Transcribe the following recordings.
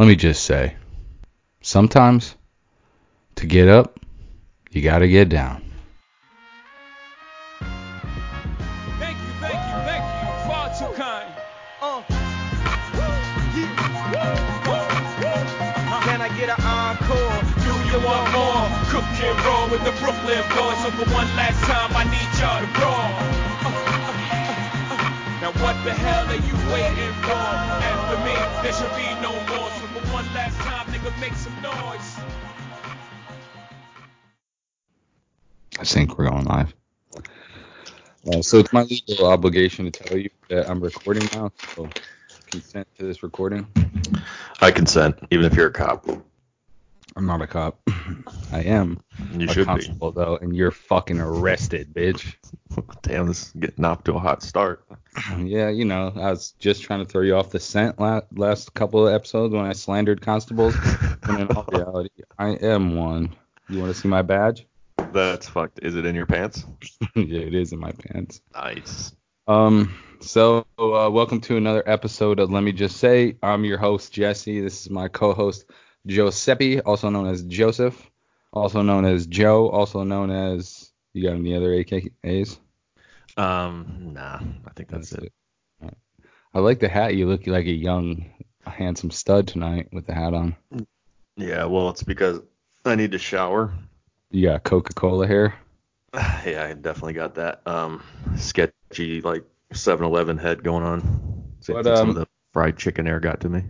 Let me just say, sometimes to get up, you gotta get down. Thank you, thank you, thank you. Far too kind. Uh. Can I get an encore? Do you want more? Cook and roll with the Brooklyn boys. So for one last time, I need y'all to. Now what the hell are you waiting for? After me, there should be no last time, nigga, make some noise. I think we're going live. Uh, so it's my legal obligation to tell you that I'm recording now. So consent to this recording. I consent, even if you're a cop. I'm not a cop. I am You a should be. constable though, and you're fucking arrested, bitch. Damn, this is getting off to a hot start. yeah, you know, I was just trying to throw you off the scent last, last couple of episodes when I slandered constables. when in all reality, I am one. You want to see my badge? That's fucked. Is it in your pants? yeah, it is in my pants. Nice. Um, so uh, welcome to another episode of Let Me Just Say. I'm your host Jesse. This is my co-host Giuseppe, also known as Joseph, also known as Joe, also known as you got any other AKAs? Um, nah, I think that's, it. Alright. I like the hat. You look like a young, handsome stud tonight with the hat on. Yeah, well, it's because I need to shower. You got Coca-Cola hair. Yeah, I definitely got that um sketchy like 7-Eleven head going on. So But, some um, of the fried chicken air got to me.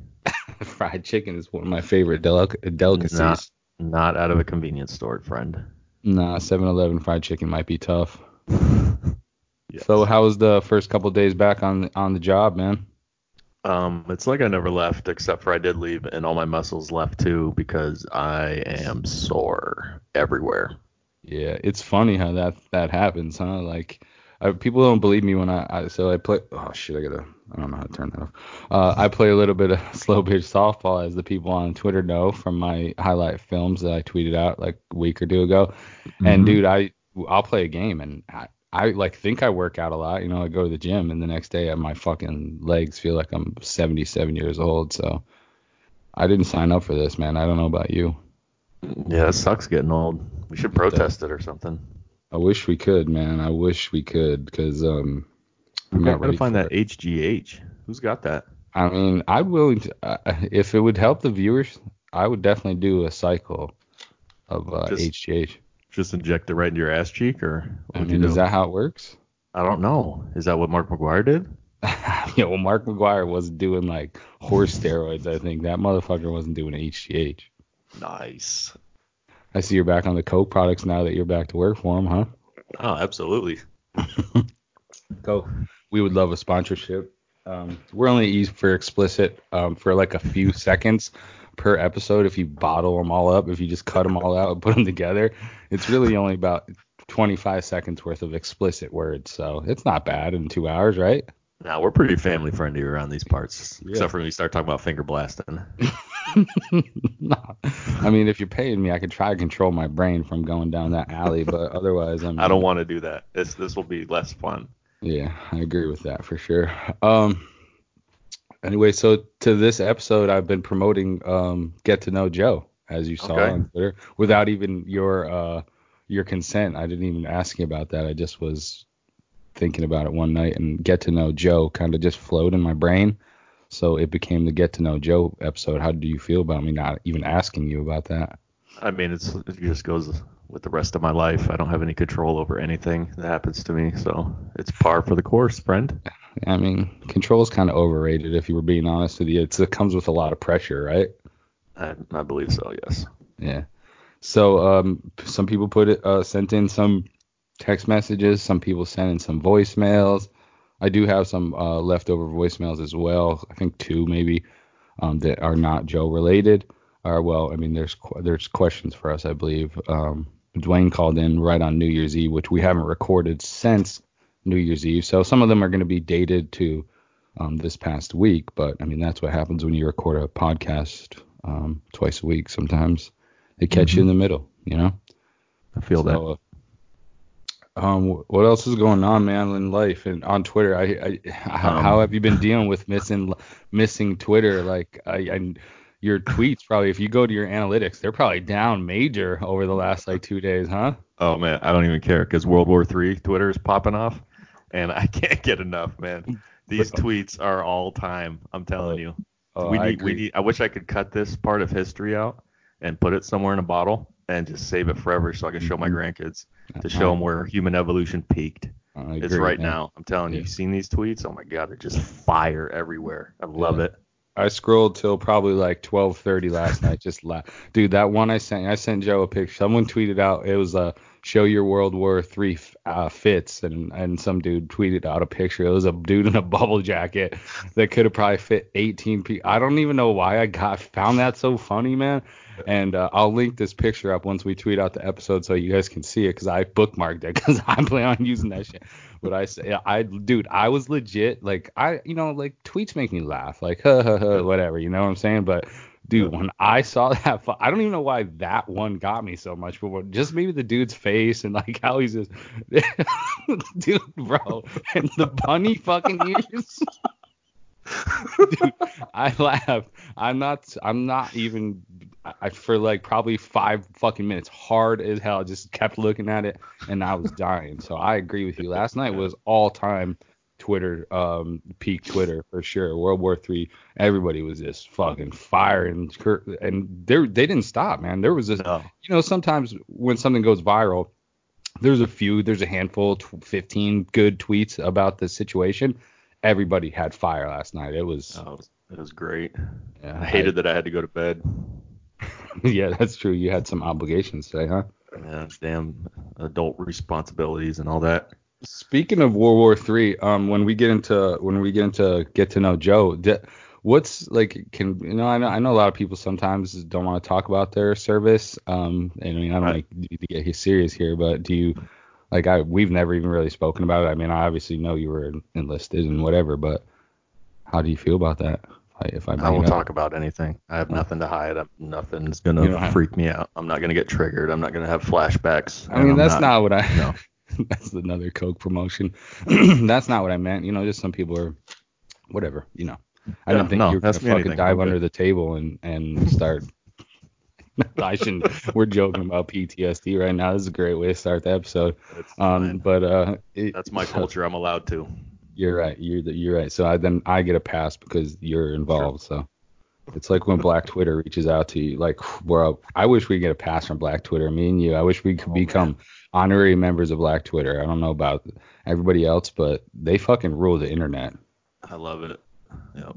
Fried chicken is one of my favorite delic- delicacies. Not, not out of a convenience store, friend. Nah, 7-Eleven fried chicken might be tough. Yes. So how was the first couple days back on on the job, man? Um, it's like I never left, except for I did leave, and all my muscles left too because I am sore everywhere. Yeah, it's funny how that that happens, huh? Like, I, people don't believe me when I, I so I play. Oh shit, I gotta. I don't know how to turn that off. Uh, I play a little bit of slow pitch softball, as the people on Twitter know from my highlight films that I tweeted out like a week or two ago. And Mhm. dude, I I'll play a game and I, I like think I work out a lot. You know, I go to the gym and the next day my fucking legs feel like I'm 77 years old. So I didn't sign up for this, man. I don't know about you. Yeah, it sucks getting old. We should protest it or something. I wish we could, man. I wish we could, because um, I'm not gotta find for that it. HGH. Who's got that? I mean, I'm willing to. Uh, if it would help the viewers, I would definitely do a cycle of uh, Just- HGH. Just inject it right into your ass cheek, or I mean, you is that how it works? I don't know. Is that what Mark McGwire did? yeah, well, Mark McGwire was doing like horse steroids. I think that motherfucker wasn't doing HGH. Nice. I see you're back on the Coke products now that you're back to work for them, huh? Oh, absolutely. Coke. We would love a sponsorship. Um, we're only used for explicit um, for like a few seconds per episode. If you bottle them all up, if you just cut them all out and put them together, it's really only about 25 seconds worth of explicit words. So it's not bad in two hours, right? Now we're pretty family friendly around these parts, Yeah. except for when we start talking about finger blasting. no. I mean, if you're paying me, I could try to control my brain from going down that alley, but otherwise, I mean, I don't want to do that. This this will be less fun. Yeah, I agree with that for sure. Um anyway, so to this episode I've been promoting um Get to Know Joe, as you saw Okay. on Twitter, without even your uh your consent. I didn't even ask you about that. I just was thinking about it one night and Get to Know Joe kind of just flowed in my brain. So it became the Get to Know Joe episode. How do you feel about me not even asking you about that? I mean, it's it just goes with the rest of my life. I don't have any control over anything that happens to me, so it's par for the course, friend. I mean, control is kind of overrated if you were being honest with you. It's, it comes with a lot of pressure, right? I, I believe so. Yes. Yeah. So um, some people put it uh, sent in some text messages. Some people sent in some voicemails. I do have some uh, leftover voicemails as well. I think two maybe um, that are not Joe related. Or well, I mean, there's qu- there's questions for us, I believe. Um, Dwayne called in right on New Year's Eve, which we haven't recorded since New Year's Eve. So some of them are going to be dated to um, this past week. But I mean, that's what happens when you record a podcast um, twice a week. Sometimes they catch you in the middle, you know. I feel that. So, uh, um, what else is going on, man, in life and on Twitter? I, I how, Um, how have you been dealing with missing missing Twitter? Like, I, I your tweets probably if you go to your analytics, they're probably down major over the last like two days, huh? Oh man, I don't even care because World War Three Twitter is popping off, and I can't get enough, man. These tweets are all time. I'm telling you. Oh, we I need, agree. we need. I wish I could cut this part of history out and put it somewhere in a bottle and just save it forever so I can show my grandkids to show them where human evolution peaked. It's right now. I'm telling you. Yeah. You've seen these tweets? Oh my god, they're just fire everywhere. I love Yeah. it. I scrolled till probably like 12:30 last night. Just la- dude, that one I sent, I sent Joe a picture. Someone tweeted out it was a show your World War Three uh, fits, and and some dude tweeted out a picture. It was a dude in a bubble jacket that could have probably fit 18 people. I don't even know why I got found that so funny, man. And uh, I'll link this picture up once we tweet out the episode so you guys can see it because I bookmarked it because I plan on using that shit. But I say, I dude, I was legit like I, you know, like tweets make me laugh, like ha ha ha, whatever, you know what I'm saying? But dude, when I saw that, I don't even know why that one got me so much, but just maybe the dude's face and like how he's just, dude, bro, and the bunny fucking ears. Dude, I laughed. I'm not. I'm not even. I for like probably five fucking minutes, hard as hell. Just kept looking at it, and I was dying. So I agree with you. Last night was all time Twitter, um, peak Twitter for sure. World War Three. Everybody was just fucking firing, and they they didn't stop, man. There was this. No. You know, sometimes when something goes viral, there's a few, there's a handful, tw- 15 good tweets about the situation. Everybody had fire last night. It was, Oh, it was, great. yeah, I hated that I had to go to bed. yeah, that's true. You had some obligations today, huh? Yeah, damn adult responsibilities and all that. Speaking of World War Three, um, when we get into when we get into get to know Joe, what's like can you know I know I know a lot of people sometimes don't want to talk about their service. Um, and I mean I don't like to get serious here, but do you like I we've never even really spoken about it. I mean I obviously know you were enlisted and whatever, but how do you feel about that? If I, if I, I won't talk about anything. I have oh. nothing to hide. I'm, nothing's gonna have- freak me out. I'm not gonna get triggered. I'm not gonna have flashbacks. I mean, that's not, what I. no. that's another Coke promotion. that's not what I meant. You know, just some people are, whatever. You know, I Yeah, didn't think no, you were gonna fucking anything. dive I'm under good. the table and and start. I shouldn't. We're joking about PTSD right now. This is a great way to start the episode. Um, fine. but uh, it, that's my culture. I'm allowed to. You're right. You're the, you're right. So I then I get a pass because you're involved. So it's like when Black Twitter reaches out to you, like, bro, I wish we get a pass from Black Twitter. Me and you. I wish we could Oh, become honorary members of Black Twitter. I don't know about everybody else, but they fucking rule the internet. I love it. Yep.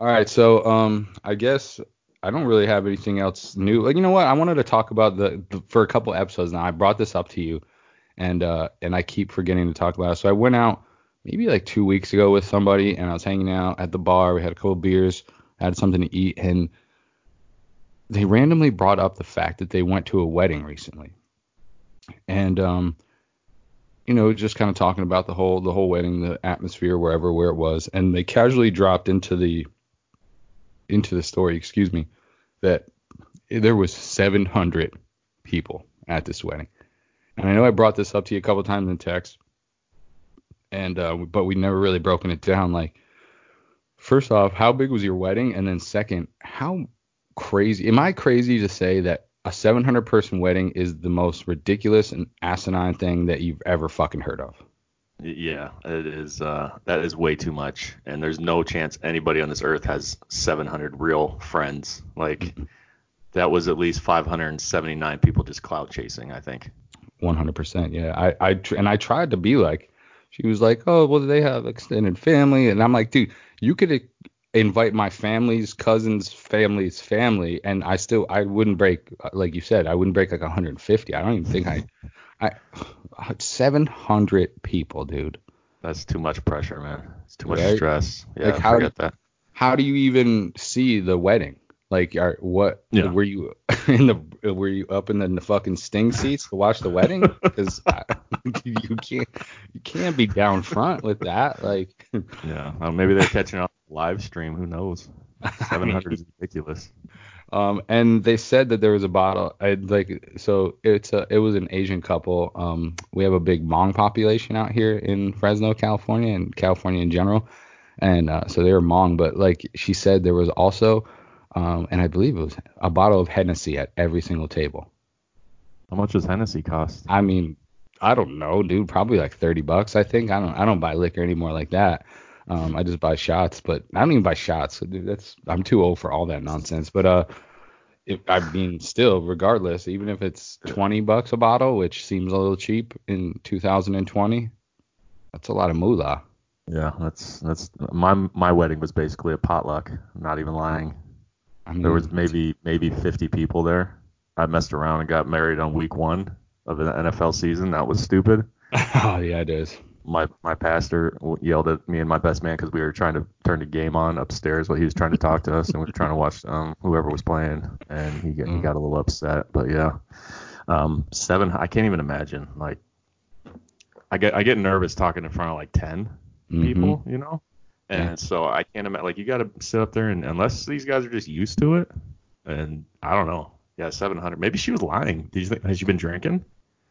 All right, so um, I guess I don't really have anything else new. Like, you know what? I wanted to talk about the, the for a couple episodes now. I brought this up to you, and uh, and I keep forgetting to talk about it. So I went out maybe like two weeks ago with somebody, and I was hanging out at the bar. We had a couple beers, had something to eat, and they randomly brought up the fact that they went to a wedding recently, and um, you know, just kind of talking about the whole the whole wedding, the atmosphere, wherever where it was, and they casually dropped into the into the story, excuse me, that there was 700 people at this wedding. And I know I brought this up to you a couple times in text, and uh, but we never really broken it down. Like, first off, how big was your wedding? And then second, how crazy? Am I crazy to say that a 700 person wedding is the most ridiculous and asinine thing that you've ever fucking heard of? Yeah, it is. Uh, that is way too much, and there's no chance anybody on this earth has 700 real friends. Like that was at least 579 people just cloud chasing. I think. 100%. Yeah. I, I, tr- and I tried to be like, she was like, oh, well, they have extended family. And I'm like, dude, you could invite my family's cousin's family's family. And I still, I wouldn't break, like you said, I wouldn't break like 150. I don't even think I, I, 700 people, dude. That's too much pressure, man. It's too much Right? stress. Yeah, Like, how do- forget that. How do you even see the wedding? Like, are, what, Yeah. were you in the, were you up in the, in the fucking sting seats to watch the wedding? Because you can't, you can't be down front with that. Like, Yeah, uh, maybe they're catching on live stream. Who knows? 700 is ridiculous. Um, and they said that there was a bottle. I like so it's a it was an Asian couple. Um, we have a big Hmong population out here in Fresno, California, and California in general. And uh, so they were Hmong, but like she said, there was also um, and I believe it was a bottle of Hennessy at every single table. How much does Hennessy cost? I mean, I don't know, dude. Probably like thirty bucks. I think. I don't. I don't buy liquor anymore like that. Um, I just buy shots, but I don't even buy shots. Dude, that's I'm too old for all that nonsense. But uh, if, I mean, still, regardless, even if it's twenty bucks a bottle, which seems a little cheap in 2020, that's a lot of moolah. Yeah, that's that's my my wedding was basically a potluck. I'm not even lying. I mean, There was maybe maybe 50 people there. I messed around and got married on week one of the NFL season. That was stupid. oh yeah, it is. My my pastor yelled at me and my best man because we were trying to turn the game on upstairs while he was trying to talk to us and we were trying to watch um whoever was playing and he got, he Mm. got a little upset. But yeah, um seven. I can't even imagine. Like I get I get nervous talking in front of like 10 Mhm. people, you know. And Yeah. so I can't imagine. Like you got to sit up there and unless these guys are just used to it, and I don't know. Yeah, 700. Maybe she was lying. Did you think has she been drinking?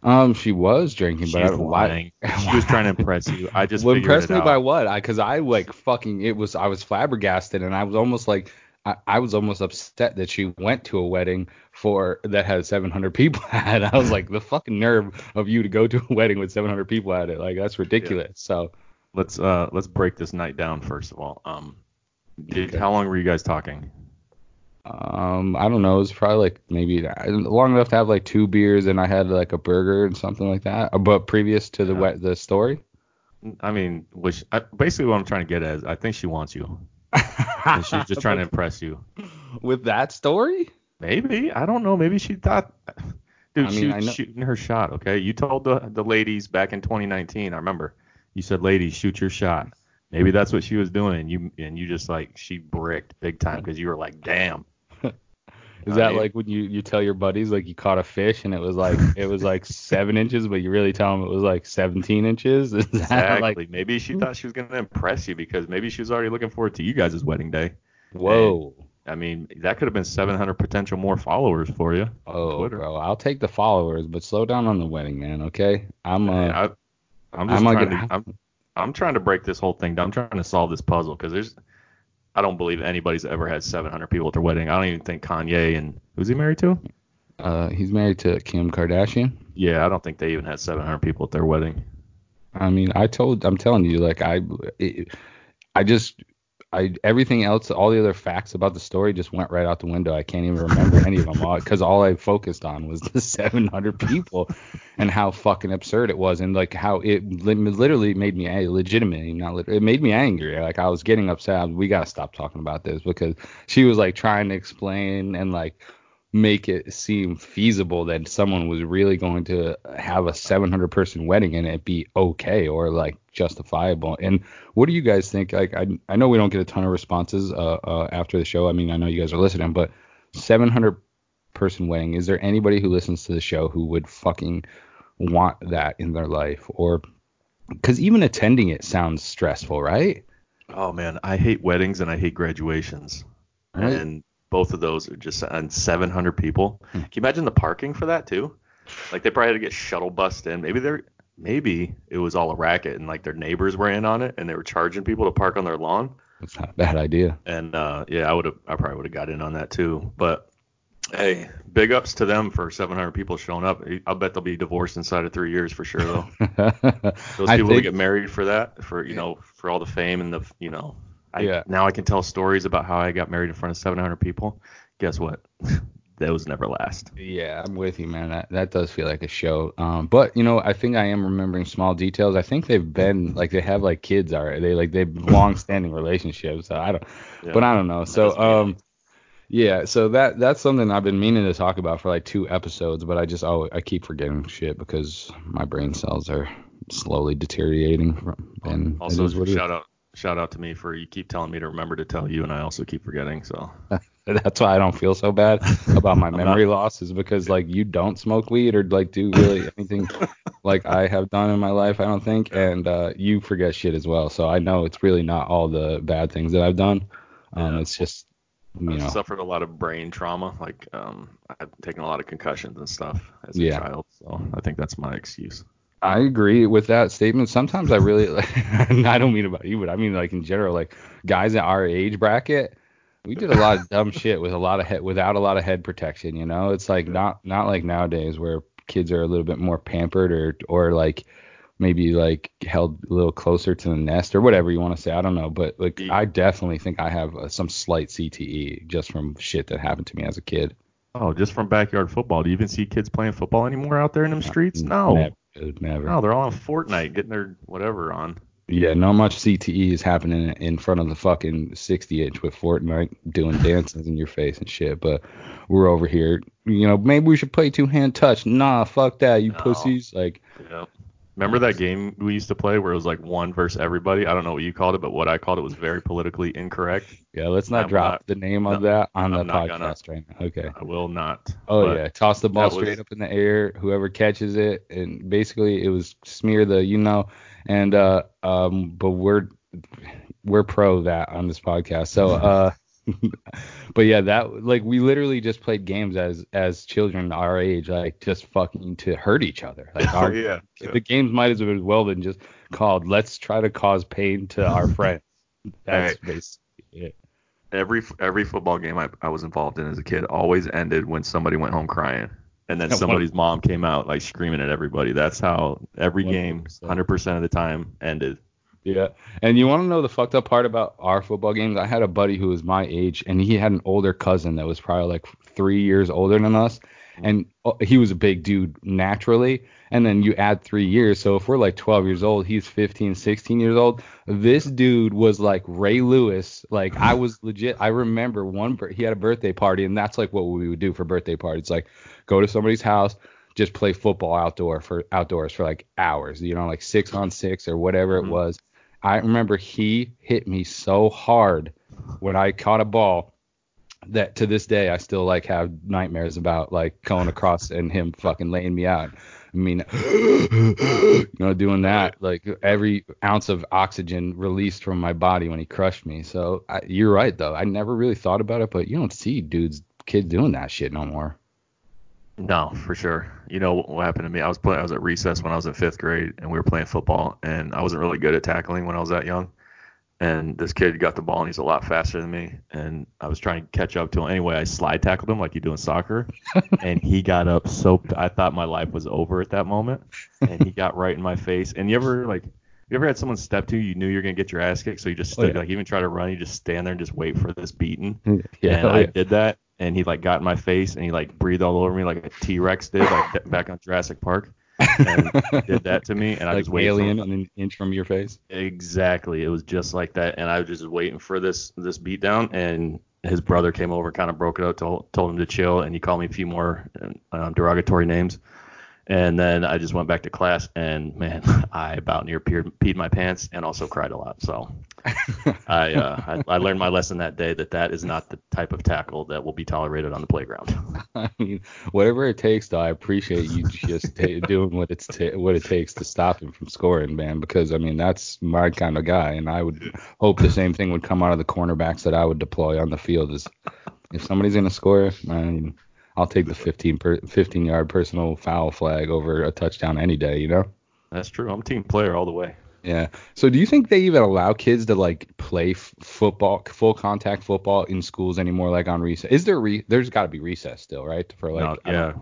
Um, she was drinking, but I don't why. She was trying to impress you. I just well, impressed me out. by what? I because I like fucking it was I was flabbergasted and I was almost like I, I was almost upset that she went to a wedding for that had 700 people at it. I was like the fucking nerve of you to go to a wedding with 700 people at it. Like that's ridiculous. So Let's uh let's break this night down first of all. Um, did, Okay. how long were you guys talking? Um I don't know. It was probably like maybe long enough to have like two beers and I had like a burger and something like that. But previous to the Yeah. the story. I mean, which I, basically what I'm trying to get at is I think she wants you. And she's just trying to impress you. with that story. Maybe I don't know. Maybe she thought, dude, I she was shooting her shot. Okay, you told the the ladies back in 2019. I remember you said, ladies, shoot your shot. Maybe that's what she was doing, and you and you just like she bricked big time because you were like, damn. Is I that mean- like when you, you tell your buddies like you caught a fish and it was like it was like seven inches, but you really tell them it was like 17 inches? Is that Exactly. like maybe she thought she was gonna impress you because maybe she was already looking forward to you guys' wedding day. whoa? I mean, that could have been 700 potential more followers for you. Oh, Twitter. bro, I'll take the followers, but slow down on the wedding, man. Okay, I'm uh, I, I'm just I'm trying to. I'm, I'm trying to break this whole thing down. I'm trying to solve this puzzle because there's. I don't believe anybody's ever had 700 people at their wedding. I don't even think Kanye and who's he married to? uh, he's married to Kim Kardashian. Yeah, I don't think they even had 700 people at their wedding. I mean, I told, I'm telling you, like I, it, I just, I everything else, all the other facts about the story just went right out the window. I can't even remember any of them because all I focused on was the 700 people and how fucking absurd it was and like how it li- literally made me legitimately not it made me angry. Like I was getting upset. We gotta stop talking about this because she was like trying to explain and like make it seem feasible that someone was really going to have a 700 person wedding and it be okay or like justifiable. And what do you guys think? Like, I, I know we don't get a ton of responses uh, uh, after the show. I mean, I know you guys are listening, but 700 person wedding, is there anybody who listens to the show who would fucking want that in their life? Or because even attending it sounds stressful, right? Oh man, I hate weddings and I hate graduations. Right. And both of those are just on 700 people. Hmm. Can you imagine the parking for that too? Like they probably had to get shuttle bussed in. Maybe they're maybe it was all a racket and like their neighbors were in on it and they were charging people to park on their lawn. That's not a bad idea. And uh, yeah, I would have I probably would have got in on that too. But hey, big ups to them for 700 people showing up. I'll bet they'll be divorced inside of three years for sure though. Those people that think- get married for that, for you know, for all the fame and the you know, I, Yeah. now I can tell stories about how I got married in front of 700 people. Guess what? Those never last. Yeah, I'm with you, man. That that does feel like a show. Um, but you know, I think I am remembering small details. I think they've been like they have like kids already. They like they've long standing relationships. So I don't, Yeah. but I don't know. So um, yeah. So that that's something I've been meaning to talk about for like two episodes, but I just oh I keep forgetting shit because my brain cells are slowly deteriorating. From, and also, is what it is. shout out shout out to me for you keep telling me to remember to tell you, and I also keep forgetting. So That's why I don't feel so bad about my memory loss is because like you don't smoke weed or like do really anything like I have done in my life, I don't think, and uh, you forget shit as well. So I know it's really not all the bad things that I've done. Um, Yeah. it's just you I've know, suffered a lot of brain trauma. Like um, I've taken a lot of concussions and stuff as a Yeah. child. So I think that's my excuse. I agree with that statement. Sometimes I really, I don't mean about you, but I mean like in general, like guys at our age bracket, we did a lot of dumb shit with a lot of head without a lot of head protection. You know, it's like not not like nowadays where kids are a little bit more pampered or or like maybe like held a little closer to the nest or whatever you want to say. I don't know, but like I definitely think I have uh, some slight CTE just from shit that happened to me as a kid. Oh, just from backyard football. Do you even see kids playing football anymore out there in them streets? No. Dude, never. No, they're all on Fortnite getting their whatever on. Yeah, not much CTE is happening in front of the fucking 60 inch with Fortnite doing dances in your face and shit. But we're over here, you know, maybe we should play two hand touch. Nah, fuck that, you No. pussies. Like. Remember that game we used to play where it was like one versus everybody? I don't know what you called it, but what I called it was very politically incorrect. yeah, let's not I'm drop not- the name of no, that on the I'm gonna. podcast right now. Okay. I will not. Oh yeah, toss the ball that was- straight up in the air. Whoever catches it, and basically it was smear the, you know, and uh, um, but we're we're pro that on this podcast. So uh, but yeah, that like we literally just played games as as children our age, like just fucking to hurt each other. Like Oh, our yeah. the games might as well been just called "Let's try to cause pain to our friend." That's basically it. Every every football game I, I was involved in as a kid always ended when somebody went home crying. And then somebody's mom came out like screaming at everybody. That's how every game, 100%. 100% of the time, ended. Yeah. And you want to know the fucked up part about our football games? I had a buddy who was my age, and he had an older cousin that was probably like three years older than us. And uh, he was a big dude naturally. And then you add three years. So if we're like 12 years old, he's 15, 16 years old. This dude was like Ray Lewis. Like I was legit. I remember one, he had a birthday party, and that's like what we would do for birthday parties. Like go to somebody's house, just play football outdoor for outdoors for like hours, you know, like six on six or whatever it Mhm. was. I remember he hit me so hard when I caught a ball that to this day I still like have nightmares about like going across and him fucking laying me out. I mean, you know, doing that like every ounce of oxygen released from my body when he crushed me. So I, you're right though. I never really thought about it, but you don't see dudes, kids doing that shit no more. No, for sure. You know what happened to me? I was playing. I was at recess when I was in fifth grade, and we were playing football, and I wasn't really good at tackling when I was that young. And this kid got the ball, and he's a lot faster than me. And I was trying to catch up to him. Anyway, I slide tackled him like you do in soccer, and he got up so. I thought my life was over at that moment, and he got right in my face. And you ever like? You ever had someone step to you, you knew you were gonna get your ass kicked, so you just Oh, stood yeah. like even try to run, you just stand there and just wait for this beating Yeah, and oh, I yeah. did that, and he like got in my face, and he like breathed all over me like a T Rex did, like back on Jurassic Park, and he did that to me, and I like was waiting alien for an inch from your face. exactly. It was just like that, and I was just waiting for this this beat down, and his brother came over, kind of broke it up, told told him to chill, and he called me a few more um, derogatory names. And then I just went back to class, and man, I about near peed, peed my pants, and also cried a lot. So I, uh, I I learned my lesson that day that that is not the type of tackle that will be tolerated on the playground. I mean, whatever it takes, though, I appreciate you just ta doing what it's ta- what it takes to stop him from scoring, man. Because I mean, that's my kind of guy, and I would hope the same thing would come out of the cornerbacks that I would deploy on the field. Is if somebody's gonna score, I mean, I'll take the 15 per, 15 yard personal foul flag over a touchdown any day, you know. That's true. I'm a team player all the way. Yeah. So do you think they even allow kids to like play f- football, full contact football in schools anymore, like on recess? Is there re- there's got to be recess still, right? For like no, I yeah.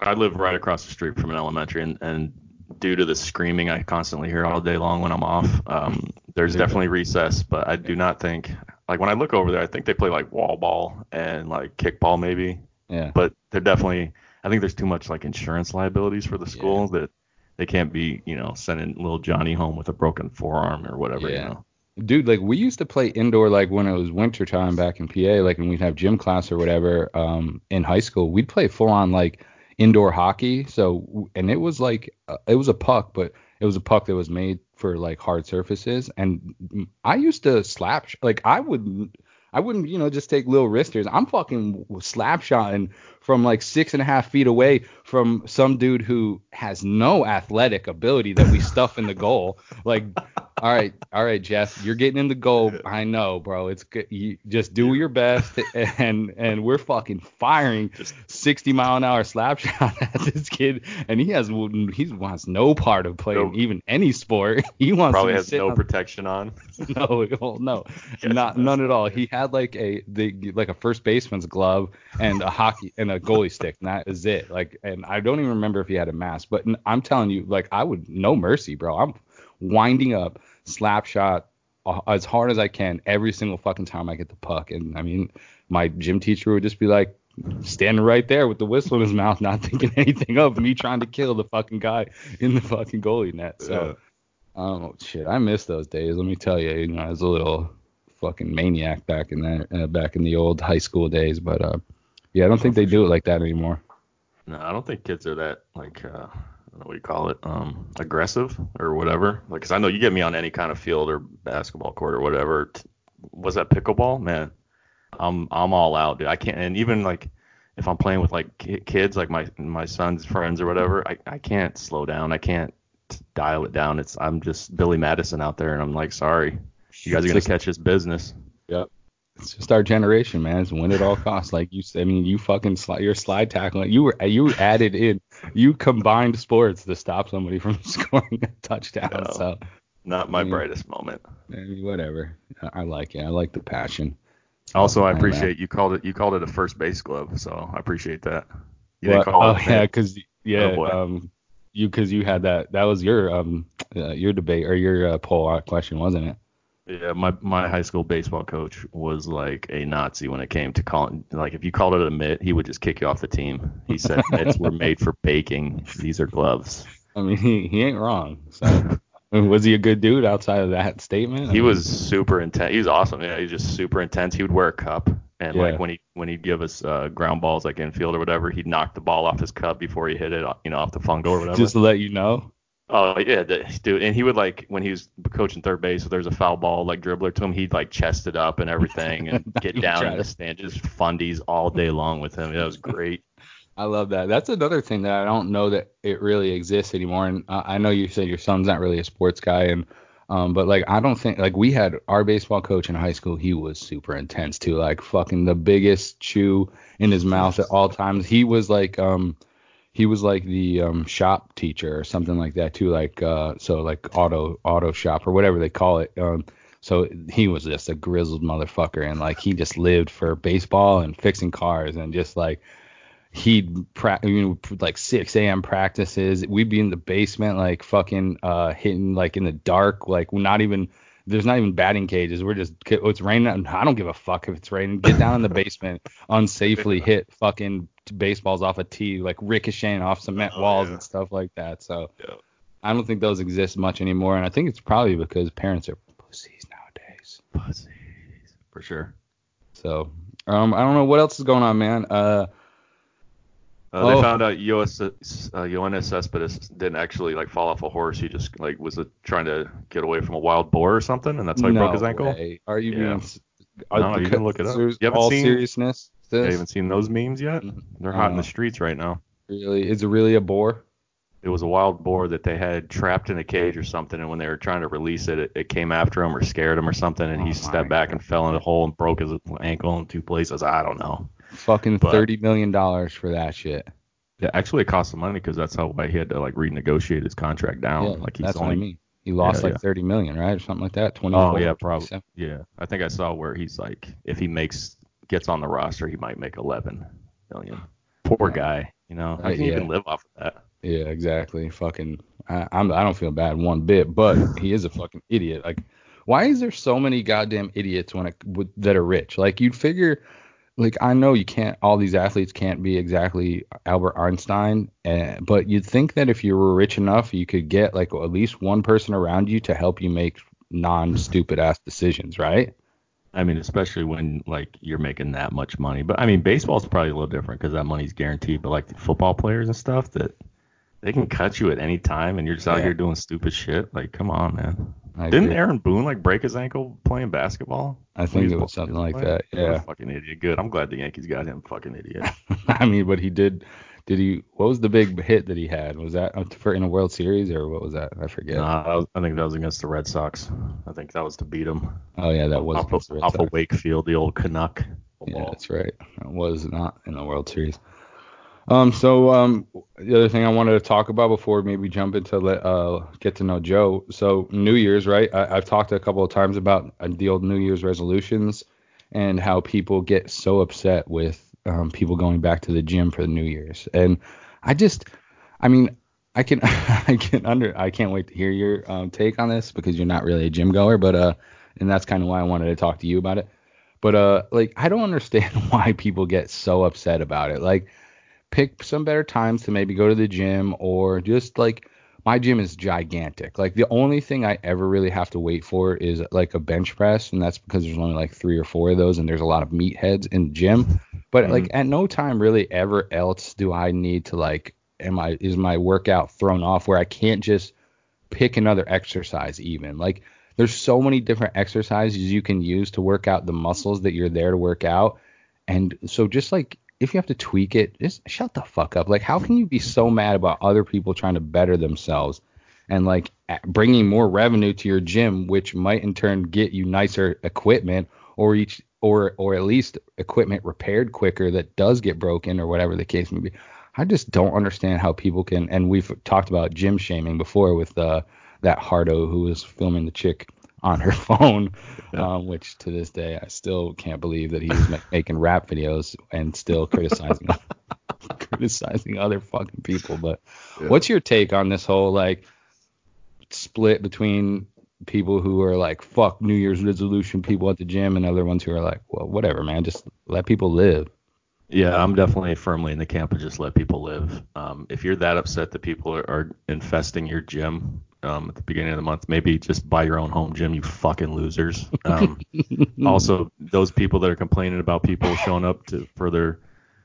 I live right across the street from an elementary, and, and due to the screaming I constantly hear all day long when I'm off, um, there's definitely recess. But I do not think, like when I look over there, I think they play like wall ball and like kickball maybe. Yeah. But they're definitely, I think there's too much like insurance liabilities for the school that they can't be, you know, sending little Johnny home with a broken forearm or whatever. Yeah. You know. Dude, like we used to play indoor like when it was winter time back in PA, like when we'd have gym class or whatever um in high school, we'd play full on like indoor hockey. So and it was like uh, it was a puck, but it was a puck that was made for like hard surfaces and I used to slap like I would I wouldn't, you know, just take little wristers. I'm fucking slap shotting from like six and a half feet away from some dude who has no athletic ability that we stuff in the goal. Like all right, all right, Jeff, you're getting in the goal. I know, bro. It's good. You just do your best, and and we're fucking firing 60 mile an hour slap shot at this kid, and he has he wants no part of playing Nope. even any sport. He wants Probably to has no on- protection on. no, well, no, Yes, not none at all. He had like a the like a first baseman's glove and a hockey and a goalie stick, and that is it. Like, and I don't even remember if he had a mask, but I'm telling you, like, I would no mercy, bro. I'm winding up slap shot uh, as hard as I can every single fucking time I get the puck, and I mean, my gym teacher would just be like. Standing right there with the whistle in his mouth, not thinking anything of me trying to kill the fucking guy in the fucking goalie net. So, Oh shit, I miss those days. Let me tell you, you know, I was a little fucking maniac back in that, uh, back in the old high school days. But uh, yeah, I don't think they do it like that anymore. No, I don't think kids are that like uh, I don't know what you call it, um, aggressive or whatever. Like, 'cause I know you get me on any kind of field or basketball court or whatever. T- Was that pickleball, man? I'm I'm all out, dude. I can't, and even like if I'm playing with like ki- kids, like my my son's friends or whatever, I I can't slow down. I can't dial it down. It's I'm just Billy Madison out there, and I'm like, sorry, you guys are gonna Just- catch this business. Yep. It's just our generation, man. It's win at all costs. Like you, said, I mean, you fucking slide, you're slide tackling. You were you added in, you combined sports to stop somebody from scoring a touchdown. No. So Not my Yeah. brightest moment. I mean, whatever. I I like it. I like the passion. Also, I appreciate you called it you called it a first base glove, so I appreciate that. You What? didn't call oh it a yeah, because yeah, Oh, um, you because you had that that was your um uh, your debate or your uh, poll question, wasn't it? Yeah, my my high school baseball coach was like a Nazi when it came to calling. Like, if you called it a mitt, he would just kick you off the team. He said mitts were made for baking. These are gloves. I mean, he, he ain't wrong. So, was he a good dude outside of that statement? I He mean, was super intense. He was awesome. Yeah, he was just super intense. He would wear a cup, and Yeah. like when he when he'd give us uh, ground balls like infield or whatever, he'd knock the ball off his cup before he hit it, you know, off the fungo or whatever. just to let you know. Oh yeah, the, dude, and he would like when he was coaching third base, if there's a foul ball like dribbler to him, he'd like chest it up and everything, and get down in the stand, just fundies all day long with him. That was great. I love that. That's another thing that I don't know that it really exists anymore. And uh, I know you said your son's not really a sports guy, and um, but like I don't think like we had our baseball coach in high school. He was super intense too, like fucking the biggest chew in his mouth at all times. He was like um he was like the um shop teacher or something like that too, like uh so like auto auto shop or whatever they call it. Um so he was just a grizzled motherfucker and like he just lived for baseball and fixing cars and just like he'd pra- you know like 6 a.m. practices. We'd be in the basement like fucking uh hitting like in the dark like not even there's not even batting cages. We're just oh, it's raining. I don't give a fuck if it's raining. Get down in the basement, unsafely hit fucking baseballs off a tee, like ricocheting off cement Oh, walls yeah. and stuff like that. So Yeah. I don't think those exist much anymore, and I think it's probably because parents are pussies nowadays. Pussies, for sure. So um, I don't know what else is going on, man. Uh, Uh, they Oh. found out Yoenis, uh, Cespedes didn't actually like fall off a horse. He just like was uh, trying to get away from a wild boar or something, and that's how he no broke his ankle. way. Are you Yeah. being? No, you can look it up. You haven't all seen- seriousness. You haven't seen those memes yet? They're hot in the streets right now. really is it really a boar? It was a wild boar that they had trapped in a cage or something, and when they were trying to release it, it, it came after him or scared him or something, and Oh he stepped back and fell in a hole and broke his ankle in two places. I don't know. Fucking But- thirty million dollars for that shit. Yeah, actually, it cost some money because that's how why he had to like renegotiate his contract down. yeah, like he's that's only what I mean. He lost Yeah, like yeah. thirty million, right, or something like that. Twenty. Oh yeah, probably. Yeah, I think I saw where he's like, if he makes gets on the roster, he might make 11 million. Poor guy, you know. Uh, How can you even live off of that? Yeah, exactly. Fucking, I, I'm. I don't feel bad one bit, but he is a fucking idiot. Like, why is there so many goddamn idiots when it that are rich? Like, you'd figure, like, I know you can't. All these athletes can't be exactly Albert Einstein, uh, but you'd think that if you were rich enough, you could get like at least one person around you to help you make non-stupid ass decisions, right? I mean, especially when like you're making that much money. But I mean, baseball's probably a little different because that money's guaranteed. But like the football players and stuff, that they can cut you at any time, and you're just out Yeah. here doing stupid shit. Like, come on, man. I Didn't agree. Aaron Boone like break his ankle playing basketball? I think it was something like playing? that. What a Yeah. fucking idiot. Good. I'm glad the Yankees got him. Fucking idiot. I mean, but he did did he? What was the big hit that he had? Was that uh, for in a World Series or what was that? I forget. Nah, that was- I think that was against the Red Sox. I think that was to beat them. oh yeah, that was off, against the of, Red off of Wakefield, the old Canuck. Yeah, that's right. It was not in the World Series. Um, so um, the other thing I wanted to talk about before maybe jump into let uh get to know Joe. So New Year's, right? I, I've talked a couple of times about uh, the old New Year's resolutions and how people get so upset with um, people going back to the gym for the New Year's, and I just, I mean, I can I can under I can't wait to hear your um, take on this because you're not really a gym goer, but uh, and that's kind of why I wanted to talk to you about it. But uh, like I don't understand why people get so upset about it. Like, pick some better times to maybe go to the gym or just like my gym is gigantic. Like the only thing I ever really have to wait for is like a bench press, and that's because there's only like three or four of those, and there's a lot of meatheads in the gym. But like mm-hmm. at no time really ever else do I need to like am I is my workout thrown off where I can't just pick another exercise even. Like there's so many different exercises you can use to work out the muscles that you're there to work out. And so just like if you have to tweak it, just shut the fuck up. Like how can you be so mad about other people trying to better themselves and like bringing more revenue to your gym which might in turn get you nicer equipment or each or or at least equipment repaired quicker that does get broken or whatever the case may be. I just don't understand how people can and we've talked about gym shaming before with uh that Hardo who was filming the chick on her phone, Yeah. um, which to this day I still can't believe that he was ma- making rap videos and still criticizing criticizing other fucking people. But Yeah. what's your take on this whole like split between people who are like fuck New Year's resolution people at the gym and other ones who are like, well, whatever, man, just let people live. Yeah, I'm definitely firmly in the camp of just let people live. Um, if you're that upset that people are, are infesting your gym um, at the beginning of the month, maybe just buy your own home gym, you fucking losers. Um, also, those people that are complaining about people showing up to for their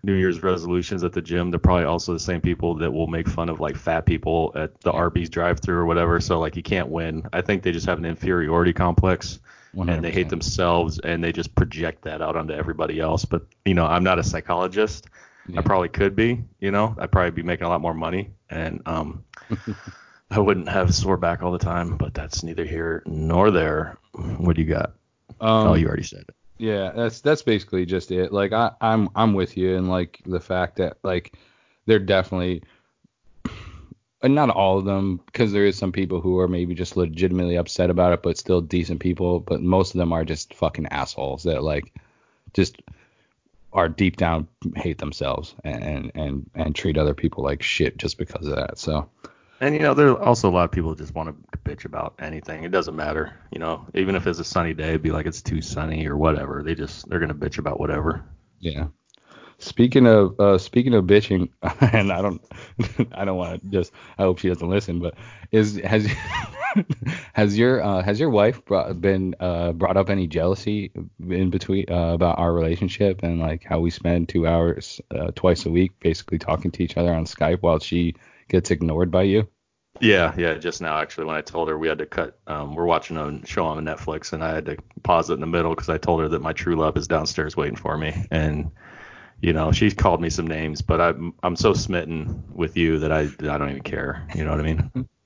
New Year's resolutions at the gym, they're probably also the same people that will make fun of like fat people at the Arby's drive-through or whatever. So like you can't win. I think they just have an inferiority complex and they hate themselves and they just project that out onto everybody else. But you know, I'm not a psychologist. Yeah. I probably could be. You know, I'd probably be making a lot more money, and um, I wouldn't have sore back all the time. But that's neither here nor there. What do you got? Um, oh, you already said it. Yeah, that's that's basically just it. Like I, I'm I'm with you and like the fact that like they're definitely and not all of them because there is some people who are maybe just legitimately upset about it but still decent people but most of them are just fucking assholes that like just are deep down hate themselves and and and, and treat other people like shit just because of that so And you know, there are also a lot of people just want to bitch about anything. It doesn't matter. You know, even if it's a sunny day, be like it's too sunny or whatever. They just they're gonna bitch about whatever. Yeah. Speaking of uh, speaking of bitching, and I don't I don't want to just I hope she doesn't listen, but is has has your uh, has your wife brought, been uh, brought up any jealousy in between uh, about our relationship and like how we spend two hours uh, twice a week basically talking to each other on Skype while she gets ignored by you? Yeah, yeah. Just now, actually, when I told her we had to cut, um, we're watching a show on Netflix, and I had to pause it in the middle because I told her that my true love is downstairs waiting for me, and you know, she's called me some names, but I'm I'm so smitten with you that I I don't even care. You know what I mean?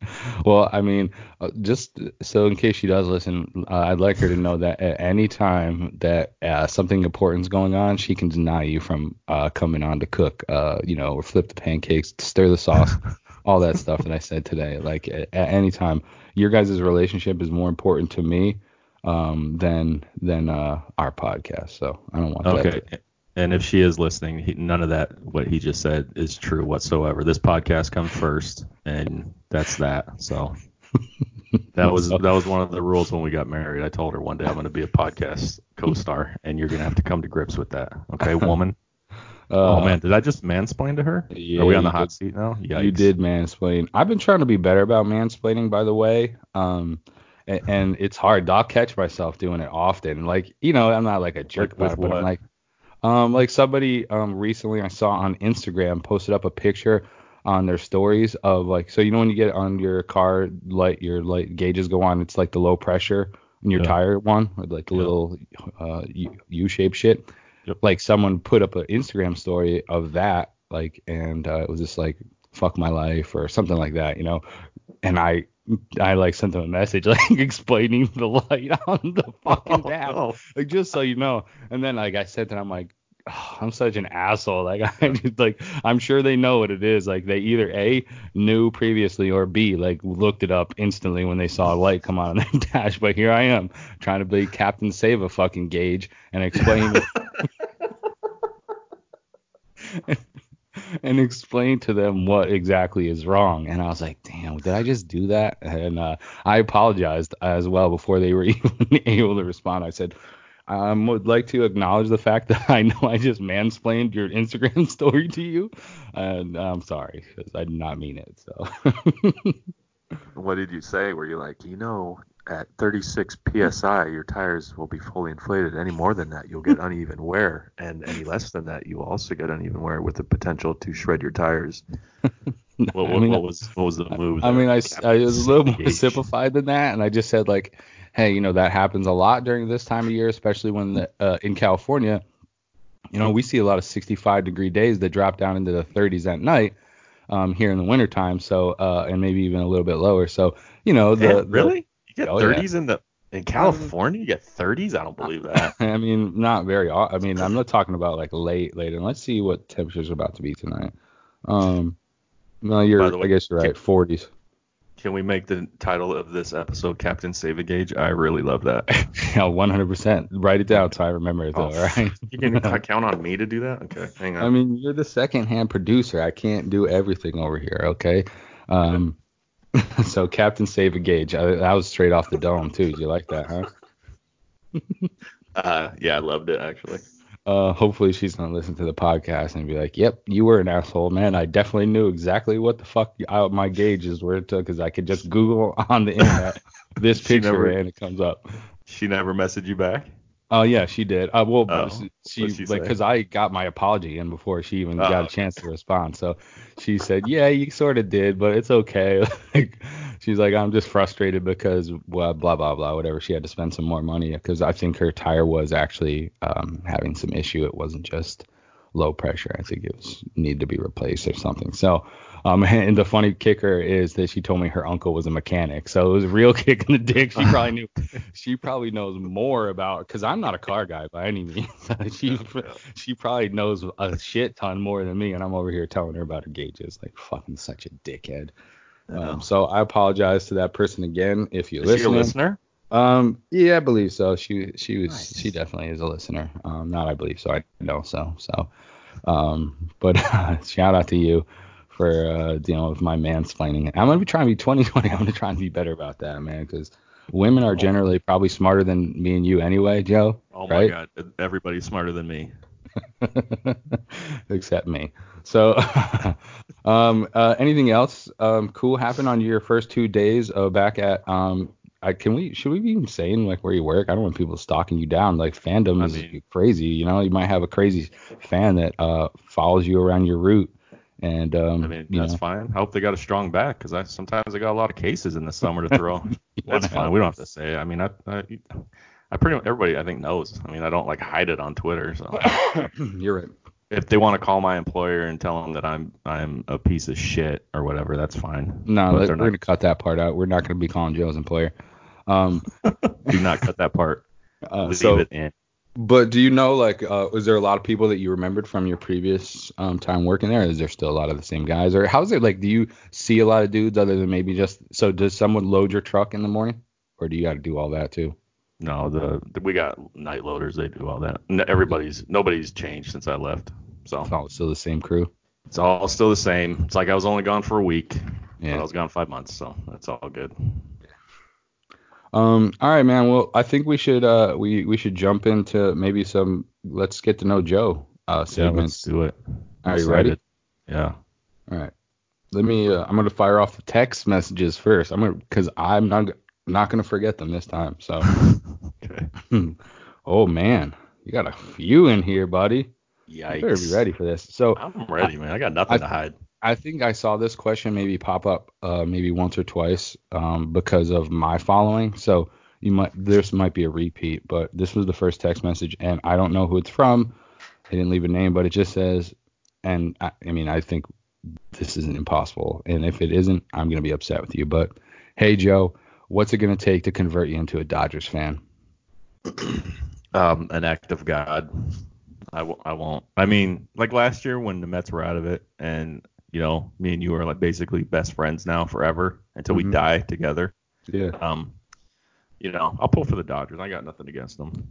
Well, I mean, uh, just so in case she does listen, uh, I'd like her to know that at any time that uh, something important is going on, she can deny you from uh, coming on to cook, uh, you know, or flip the pancakes, stir the sauce, all that stuff that I said today. Like at, at any time, your guys' relationship is more important to me um, than than uh, our podcast. So I don't want that. Okay. And if she is listening, he, none of that what he just said is true whatsoever. This podcast comes first, and that's that. So that was that was one of the rules when we got married. I told her one day I'm going to be a podcast co-star, and you're going to have to come to grips with that. Okay, woman. Uh, oh man, did I just mansplain to her? yeah, Are we on the hot did. seat now? Yikes. You did mansplain. I've been trying to be better about mansplaining, by the way. Um, and, and it's hard. I'll catch myself doing it often. Like, you know, I'm not like a jerk Like about it, but I'm like, um, like somebody um recently I saw on Instagram posted up a picture on their stories of like, so you know when you get on your car light, your light gauges go on. It's like the low pressure in your Yeah. tire one, or like the Yeah. little uh U- U-shaped shit. Yep. Like someone put up an Instagram story of that like, and uh, it was just like fuck my life or something like that, you know. And I I like sent them a message like explaining the light on the fucking Oh, tab, no. like just so you know. And then like I sent it, I'm like, oh, I'm such an asshole. Like I just like I'm sure they know what it is. Like they either a knew previously or b like looked it up instantly when they saw a light come on their dash. But here I am trying to be Captain Save a fucking gauge and explain and explain to them what exactly is wrong. And I was like, damn, did I just do that? And uh, I apologized as well before they were even able to respond. I said, I um, would like to acknowledge the fact that I know I just mansplained your Instagram story to you. And I'm sorry because I did not mean it. So What did you say? Were you like, you know, at 36 psi, your tires will be fully inflated. Any more than that, you'll get uneven wear, and any less than that, you will also get uneven wear with the potential to shred your tires. What, what, I mean, what was what was the move? I there? mean, I, s- I was a little more simplified than that, and I just said like, hey, you know, that happens a lot during this time of year, especially when the, uh, in California, you know, we see a lot of 65 degree days that drop down into the 30s at night um, here in the wintertime. So, uh, and maybe even a little bit lower. So, you know, the, Man, the- really? You get Oh, yeah. 30s in the in California? You get 30s? I don't believe that. I mean, not very. I mean, I'm not talking about like late, late. And let's see what temperatures are about to be tonight. Um, no, you're. way, I guess you're right. 40s. Can we make the title of this episode Captain Save a Gauge? I really love that. Yeah, 100%. Write it down so I remember it though. Oh, all right. You can count on me to do that? Okay, hang on. I mean, you're the second-hand producer. I can't do everything over here, okay? Um, so Captain Save a Gauge. I, that was straight off the dome too. Did you like that, huh? uh, yeah, I loved it actually. Uh, hopefully she's gonna listen to the podcast and be like, "Yep, you were an asshole, man. I definitely knew exactly what the fuck I, my gauges were to, because I could just Google on the internet this picture never- and it comes up." She never messaged you back? Oh yeah, she did. Uh, well, Oh, she, she like because I got my apology in before she even Oh, got a chance to respond. So she said, "Yeah, you sort of did, but it's okay." like she's like, "I'm just frustrated because well, blah blah blah, whatever." She had to spend some more money because I think her tire was actually um, having some issue. It wasn't just low pressure. I think it was needed to be replaced or something. So. Um, and the funny kicker is that she told me her uncle was a mechanic, so it was a real kick in the dick. She probably knew she probably knows more about because I'm not a car guy by any means. she she probably knows a shit ton more than me, and I'm over here telling her about her gauges. Like fucking such a dickhead. Um, so I apologize to that person again if you Is she a listen. listener? Um, yeah, I believe so. She she was Nice. she definitely is a listener. Um, not I believe so. I know so. So, um, but shout out to you for uh, dealing with my mansplaining. It. I'm gonna be trying to be 2020. I'm gonna try and be better about that, man, because women are generally probably smarter than me and you anyway, Joe. Oh my right? god, everybody's smarter than me. except me. So, um, uh, anything else um, cool happened on your first two days uh, back at um, I, can we should we be even saying like where you work? I don't want people stalking you down. Like fandom I is mean- crazy. You know, you might have a crazy fan that uh, follows you around your route, and um, I mean, you that's know, fine. I hope they got a strong back because I sometimes I got a lot of cases in the summer to throw. that's fine. We don't have to say. it. I mean, I, I, I pretty much everybody I think knows. I mean, I don't like hide it on Twitter. So You're right. if they want to call my employer and tell them that I'm I'm a piece of shit or whatever, that's fine. No, we're not- gonna cut that part out. We're not gonna be calling Joe's employer. Um, do not cut that part. uh, Leave so it in. But do you know, like, uh, was there a lot of people that you remembered from your previous um, time working there? Is there still a lot of the same guys, or how's it like? Do you see a lot of dudes other than maybe just? So does someone load your truck in the morning, or do you got to do all that too? No, the, the we got night loaders. They do all that. Everybody's nobody's changed since I left. So It's all still the same crew. it's all still the same. It's like I was only gone for a week. but Yeah. I was gone five months, so that's all good. Um. All right, man. Well, I think we should uh we we should jump into maybe some let's get to know Joe uh Yeah, let's do it. Are you ready? Yeah. All right. Let me. Uh, I'm gonna fire off the text messages first. I'm gonna because I'm not not gonna forget them this time. So. Okay. oh man, you got a few in here, buddy. You Yikes. better be ready for this. So I'm ready, man. I got nothing I- to hide. I think I saw this question maybe pop up uh, maybe once or twice um, because of my following. So you might this might be a repeat, but this was the first text message, and I don't know who it's from. I didn't leave a name, but it just says, and I, I mean, I think this isn't impossible. And if it isn't, I'm gonna be upset with you. But hey, Joe, what's it gonna take to convert you into a Dodgers fan? Um, an act of God. I w- I won't. I mean, like last year when the Mets were out of it, and you know, me and you are like basically best friends now forever until Mhm. we die together. Yeah. Um, you know, I'll pull for the Dodgers. I got nothing against them.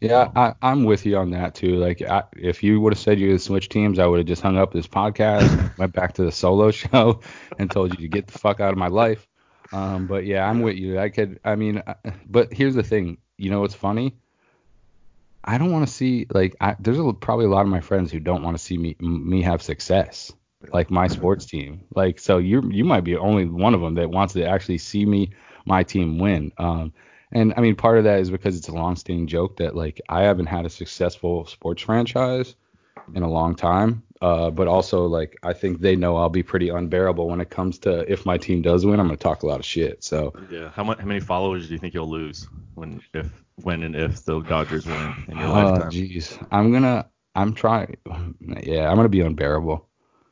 Yeah, I, I'm with you on that too. Like, I, if you would have said you would switch teams, I would have just hung up this podcast, went back to the solo show, and told you to get the fuck out of my life. Um, but yeah, I'm with you. I could, I mean, I- but here's the thing. You know what's funny? I don't want to see like I, there's a, probably a lot of my friends who don't want to see me me have success, like my sports team. Like, so you you might be only one of them that wants to actually see me my team win. Um, and I mean, part of that is because it's a long-standing joke that like I haven't had a successful sports franchise in a long time. Uh, but also like I think they know I'll be pretty unbearable when it comes to if my team does win, I'm gonna talk a lot of shit. So Yeah. How much? How many followers do you think you'll lose when if when and if the Dodgers win in your oh lifetime? jeez, I'm gonna I'm trying. Yeah, I'm gonna be unbearable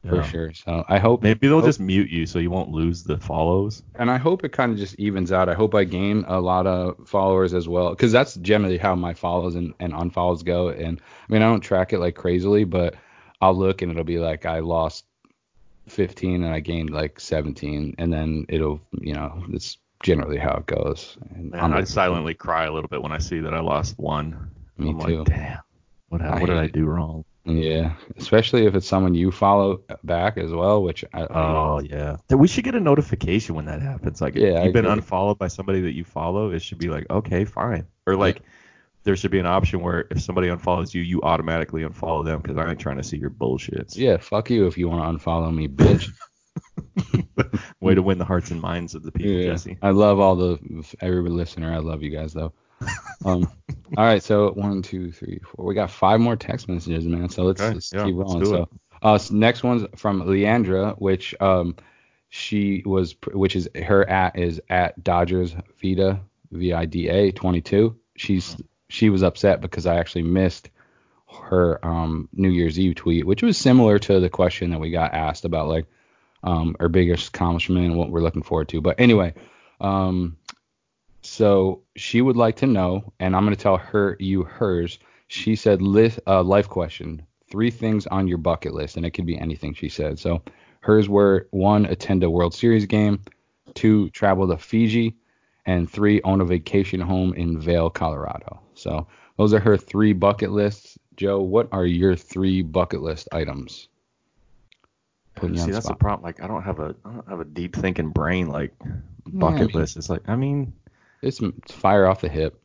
for Yeah. sure. So I hope Maybe they'll hope- just mute you so you won't lose the follows. and I hope it kind of just evens out. I hope I gain a lot of followers as well, because that's generally how my follows and, and unfollows go. And I mean, I don't track it like crazily, but I'll look and it'll be like I lost 15 and I gained like 17, and then it'll, you know, it's generally how it goes. And Man, I'm silently cry a little bit when I see that I lost one. Me I'm too. like, damn. What, what did I do wrong? Yeah, especially if it's someone you follow back as well, which I, Oh yeah. We should get a notification when that happens. Like, Yeah, if you've been unfollowed by somebody that you follow, it should be like, okay, fine. Or like, there should be an option where if somebody unfollows you, you automatically unfollow them because I ain't trying to see your bullshits. yeah, fuck you if you want to unfollow me, bitch. Way to win the hearts and minds of the people, Yeah, Jesse. I love all the every listener. I love you guys though. Um, all right, so one, two, three, four. We got five more text messages, man. So let's, Okay, let's yeah, keep rolling. So, uh, next one's from Leandra, which um, she was, which is her at is at Dodgers Vida V I D A 22. She's she was upset because I actually missed her um New Year's Eve tweet, which was similar to the question that we got asked about like um our biggest accomplishment and what we're looking forward to. But anyway, um so she would like to know, and I'm going to tell her you hers. She said, list, uh, life question, three things on your bucket list, and it could be anything. She said. So hers were one, attend a World Series game, two, travel to Fiji, and three, own a vacation home in Vail, Colorado. So those are her three bucket lists. Joe, what are your three bucket list items? Putting See, that's the problem. Like, I don't have a, I don't have a deep thinking brain like I bucket mean- list. It's like, I mean, It's, it's fire off the hip.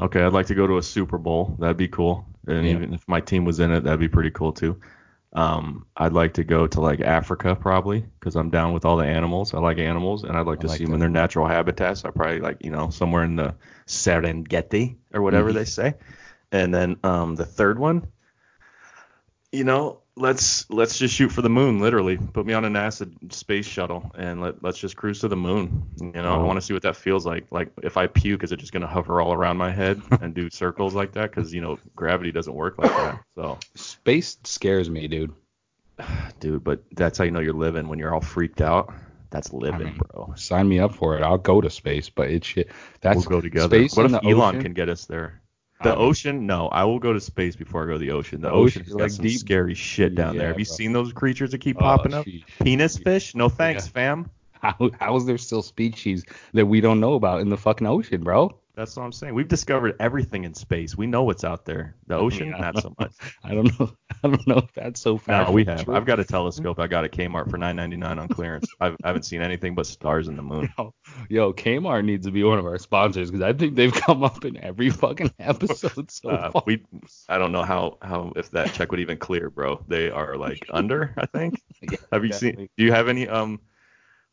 Okay, I'd like to go to a Super Bowl. That'd be cool. And Yeah. even if my team was in it, that'd be pretty cool too. Um, I'd like to go to like Africa probably because I'm down with all the animals. I like animals, and I'd like I to like see them in their natural habitats. I probably like you know somewhere in the Serengeti or whatever Mhm. they say. And then um, the third one, you know, let's let's just shoot for the moon. Literally, put me on a NASA space shuttle and let let's just cruise to the moon. You know, I Oh. want to see what that feels like. Like if I puke, is it just gonna hover all around my head and do circles like that? Because you know gravity doesn't work like that. So, Space scares me, dude. dude, but that's how you know you're living when you're all freaked out. That's living, mean, bro. Sign me up for it. I'll go to space, but it's shit. That's we'll go together. Space what if Elon ocean? can get us there? The Um, ocean? No, I will go to space before I go to the ocean. The The ocean ocean's got like some deep- scary shit down there. Have you bro. seen those creatures that keep Oh, popping up? Penis fish? No thanks, Yeah. fam. How, how is there still species that we don't know about in the fucking ocean, bro? That's what I'm saying. We've discovered everything in space. We know what's out there. The ocean, I not so much. I don't know. I don't know if that's so far. No, fast. we have. I've got a telescope. I got at Kmart for 9.99 on clearance. I've, I haven't seen anything but stars in the moon. Yo, Kmart needs to be one of our sponsors because I think they've come up in every fucking episode so Uh, far. we, I don't know how, how if that check would even clear, bro. They are like under, I think. Have you definitely. seen? Do you have any um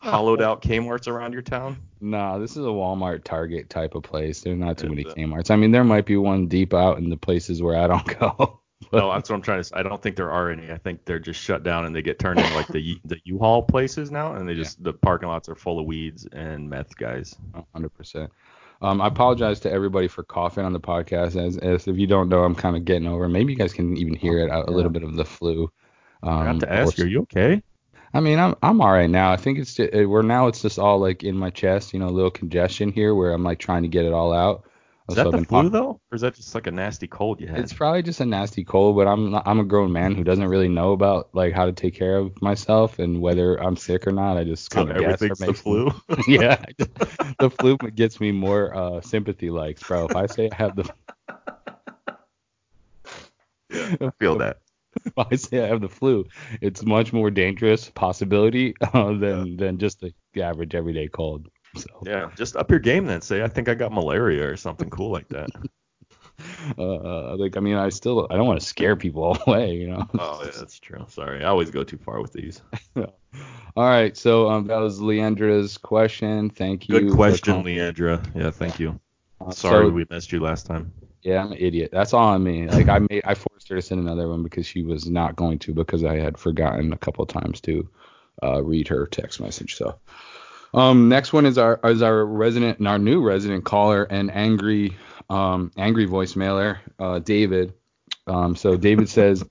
hollowed out Kmart's around your town? Nah, this is a Walmart, Target type of place. There's not too many Kmart's. I mean, there might be one deep out in the places where I don't go. No, that's what I'm trying to. say. I don't think there are any. I think they're just shut down and they get turned into like the the U-Haul places now, and they just the parking lots are full of weeds and meth guys. 100%. Um, I apologize to everybody for coughing on the podcast. As, as if you don't know, I'm kind of getting over. Maybe you guys can even hear it a, a little bit of the flu. Um, I have to ask you, are you okay? I mean, I'm I'm all right now. I think it's just, we're now it's just all like in my chest, you know, a little congestion here where I'm like trying to get it all out. Is that the flu talk- though, or is that just like a nasty cold you had? It's probably just a nasty cold, but I'm I'm a grown man who doesn't really know about like how to take care of myself and whether I'm sick or not. I just so kind of guess. or everything's the flu. yeah, the flu gets me more uh, sympathy likes, bro. If I say I have the I feel that. if I say I have the flu, it's much more dangerous possibility uh, than than just the average everyday cold. So Yeah, just up your game then. Say I think I got malaria or something cool like that. uh, like I mean, I still I don't want to scare people away, you know. oh yeah, that's true. Sorry, I always go too far with these. All right, so um, that was Leandra's question. Thank you. Good question, Leandra. Yeah, thank you. uh, Sorry so- we missed you last time. Yeah, I'm an idiot. That's all on me. Like I made, I forced her to send another one because she was not going to because I had forgotten a couple of times to uh, read her text message. So, um, next one is our is our resident, and our new resident caller and angry, um, angry voicemailer, uh, David. Um, so David says,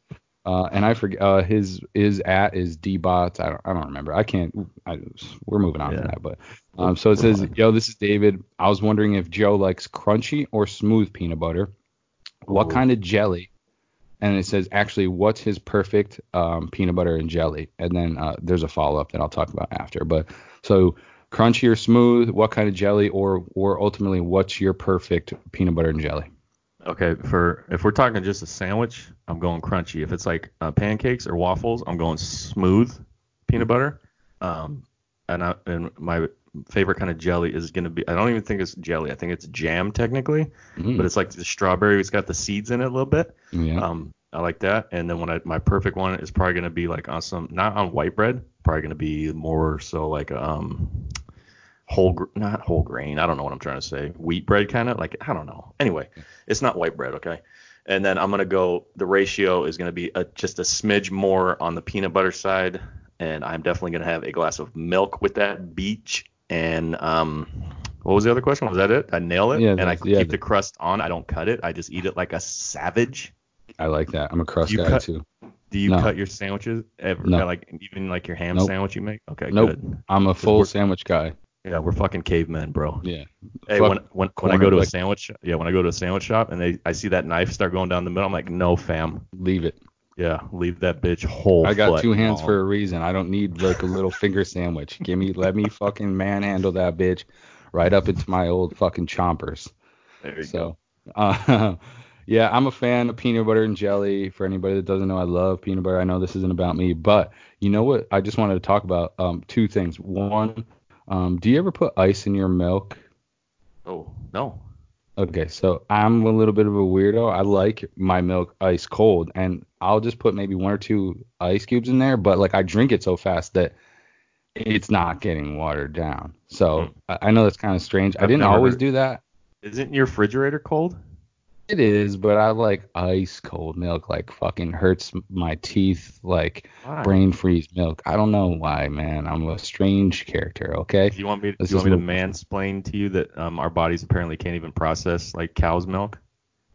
uh, and I forget uh, his his at is dbots. I don't I don't remember. I can't. I, we're moving on Yeah. from that, but um, so it says, yo, this is David. I was wondering if Joe likes crunchy or smooth peanut butter. What Ooh. kind of jelly? And it says, actually, what's his perfect um, peanut butter and jelly? And then uh, there's a follow up that I'll talk about after. But so crunchy or smooth? What kind of jelly? Or or ultimately, what's your perfect peanut butter and jelly? Okay, for if we're talking just a sandwich, I'm going crunchy. If it's like uh, pancakes or waffles, I'm going smooth peanut butter. Um, and I, and my favorite kind of jelly is gonna be I don't even think it's jelly. I think it's jam technically, Mm, but it's like the strawberry. It's got the seeds in it a little bit. yeah. Um, I like that. And then when I my perfect one is probably gonna be like on some not on white bread, probably gonna be more so like um whole not whole grain. I don't know what I'm trying to say. Wheat bread kind of like I don't know. Anyway, it's not white bread, okay? And then I'm gonna go. The ratio is gonna be a, just a smidge more on the peanut butter side, and I'm definitely gonna have a glass of milk with that beach. And um, what was the other question? Was that it? I nail it. Yeah, and I yeah, keep the crust on. I don't cut it. I just eat it like a savage. I like that. I'm a crust guy cut- too. Do you No. cut your sandwiches ever? No. Like even like your ham Nope. sandwich you make? Okay, Nope. good. I'm a full sandwich guy. Yeah, we're fucking cavemen, bro. Yeah. Hey, Fuck when when, when I go to like- a sandwich, yeah, when I go to a sandwich shop and they I see that knife start going down the middle, I'm like, no, fam. Leave it. Yeah, leave that bitch whole. I got two hands long. for a reason. I don't need like a little finger sandwich. Give me, let me fucking manhandle that bitch right up into my old fucking chompers. There you So, uh, yeah, I'm a fan of peanut butter and jelly. For anybody that doesn't know, I love peanut butter. I know this isn't about me, but you know what? I just wanted to talk about um, two things. One, um, do you ever put ice in your milk? Oh no. Okay, so I'm a little bit of a weirdo. I like my milk ice cold, and I'll just put maybe one or two ice cubes in there, but like I drink it so fast that it's not getting watered down. So I, I know that's kind of strange. I I've didn't always do that. Isn't your refrigerator cold? It is, but I like ice cold milk. Like fucking hurts my teeth. Like Why? brain freeze milk. I don't know why, man. I'm a strange character. Okay. Do you want me? Let's you want me to mansplain to you that um, our bodies apparently can't even process like cow's milk?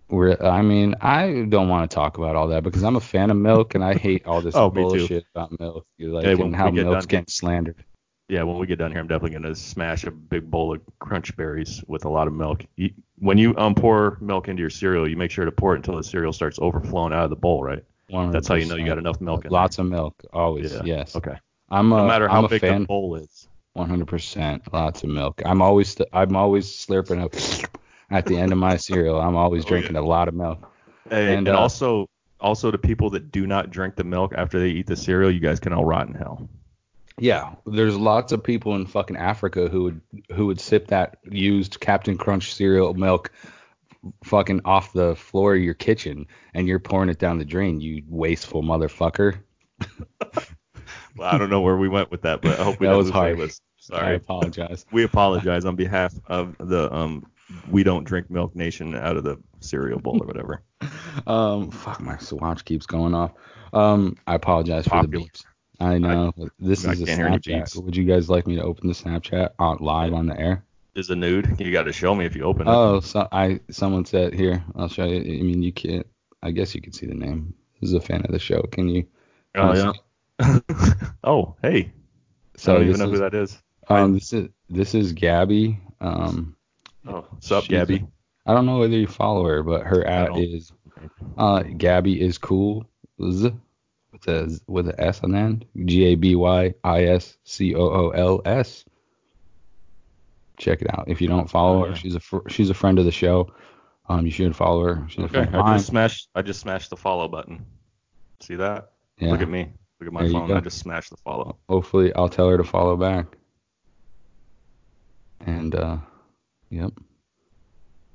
We're, I mean, I don't want to talk about all that because I'm a fan of milk and I hate all this Oh, bullshit about milk. Like Hey, and how milk's done- getting slandered. Yeah, when we get done here, I'm definitely gonna smash a big bowl of crunch berries with a lot of milk. You, when you um pour milk into your cereal, you make sure to pour it until the cereal starts overflowing out of the bowl, right? That's how you know you got enough milk in Lots of milk, always. Yeah. Yes. Okay. I'm a, No matter how I'm a big fan. the bowl is. 100%. Lots of milk. I'm always I'm always slurping up at the end of my cereal. I'm always Oh, drinking a lot of milk. Hey, And, and uh, also, also to people that do not drink the milk after they eat the cereal, you guys can all rot in hell. Yeah, there's lots of people in fucking Africa who would who would sip that used Captain Crunch cereal milk fucking off the floor of your kitchen and you're pouring it down the drain, you wasteful motherfucker. Well, I don't know where we went with that, but I hope we That was harsh. playlists. I Sorry. apologize. We apologize on behalf of the um we don't drink milk nation out of the cereal bowl or whatever. Um, fuck, my swatch keeps going off. Um, I apologize for Popular. the beeps. I know this I is a can't hear any Snapchat. Would you guys like me to open the Snapchat on live on the air? is a nude. You got to show me if you open it. Oh, so I someone said here. I'll show you. I mean, you can't. I guess you can see the name. This is a fan of the show. Can you? Oh, can yeah. oh, hey. So I don't even know is, who that is. Um, this is this is Gabby. Um, Oh, what's up, Gabby? I don't know whether you follow her, but her at is uh Gabby is cool. Z with a with a S on the end. G A B Y I S C O O L S. Check it out. If you don't follow Oh, her, she's a fr- she's a friend of the show. Um, you should follow her. She's a Okay, friend of I just smashed. I just smashed the follow button. See that? Yeah. Look at me. Look at my There phone. I just smashed the follow. Hopefully, I'll tell her to follow back. And uh, yep.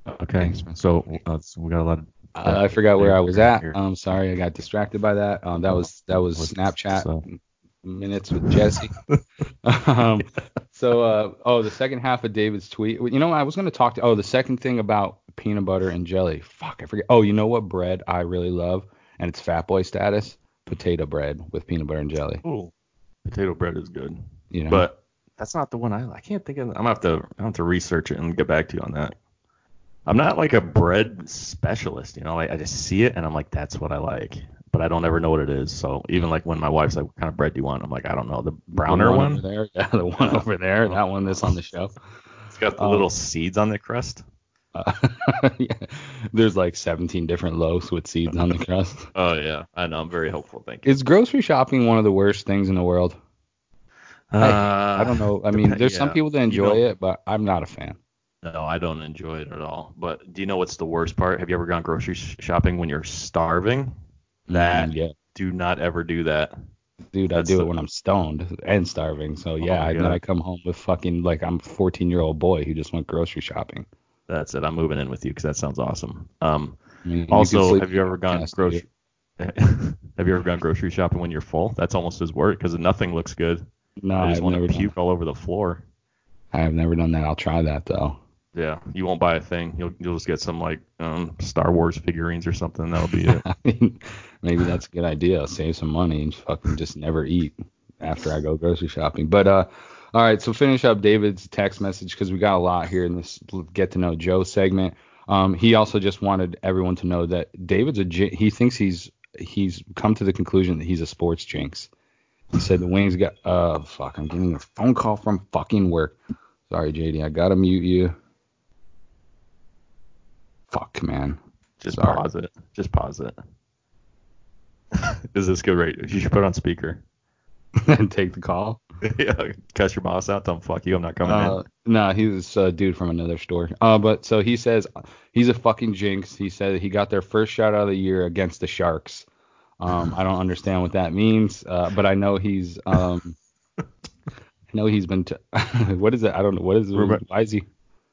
Okay. Thanks. So, uh, so we got a lot of. I, I forgot where I was at. I'm sorry, I got distracted by that. Um, that was that was Snapchat so- minutes with Jesse. um, so uh, oh, the second half of David's tweet. You know, I was gonna talk to. Oh, the second thing about peanut butter and jelly. Fuck, I forget. Oh, you know what bread I really love, and it's fat boy status. Potato bread with peanut butter and jelly. Ooh, potato bread is good, You know. but that's not the one I. I can't think of. I'm gonna have to. I'm gonna have to research it and get back to you on that. I'm not like a bread specialist, you know. Like I just see it and I'm like, that's what I like, but I don't ever know what it is. So even like when my wife's like, what kind of bread do you want? I'm like, I don't know, the browner the one. over there. Yeah, the one over there. That one that's on the shelf. It's got the Um, little seeds on the crust. Uh, yeah. There's like 17 different loaves with seeds on the crust. Oh yeah, I know. I'm very hopeful. Thank you. Is grocery shopping one of the worst things in the world? Uh, I don't know. I mean, dep- there's some people that You enjoy know- it, but I'm not a fan. No, I don't enjoy it at all. But do you know what's the worst part? Have you ever gone grocery shopping when you're starving? That Mm, yeah, do not ever do that. dude, I do the- it when I'm stoned and starving. So yeah, my and then I come home with fucking like I'm a 14 year old boy who just went grocery shopping. That's it. I'm moving in with you because that sounds awesome. Um, I mean, also, have you ever gone grocery? have you ever gone grocery shopping when you're full? That's almost as work because nothing looks good. No, I just I've want never to done. puke all over the floor. I've never done that. I'll try that though. Yeah, you won't buy a thing. You'll you'll just get some like um, Star Wars figurines or something. That'll be it. I mean, maybe that's a good idea. Save some money and fucking just never eat after I go grocery shopping. But uh, all right. So finish up David's text message because we got a lot here in this get to know Joe segment. Um, he also just wanted everyone to know that David's a he thinks he's he's come to the conclusion that he's a sports jinx. He said the Wings got uh fuck. I'm getting a phone call from fucking work. Sorry, JD. I gotta mute you. Fuck, man. Just Sorry. pause it. Just pause it. Is this good? Right. You should put it on speaker. and take the call. yeah. Cuss your boss out. Tell him fuck you. I'm not coming Uh, no, he's a dude from another store. Uh, but so he says he's a fucking jinx. He said he got their first shot out of the year against the Sharks. Um, I don't understand what that means, uh, but I know he's um, I know he's been. T- what is it? I don't know. What is it? Why is he?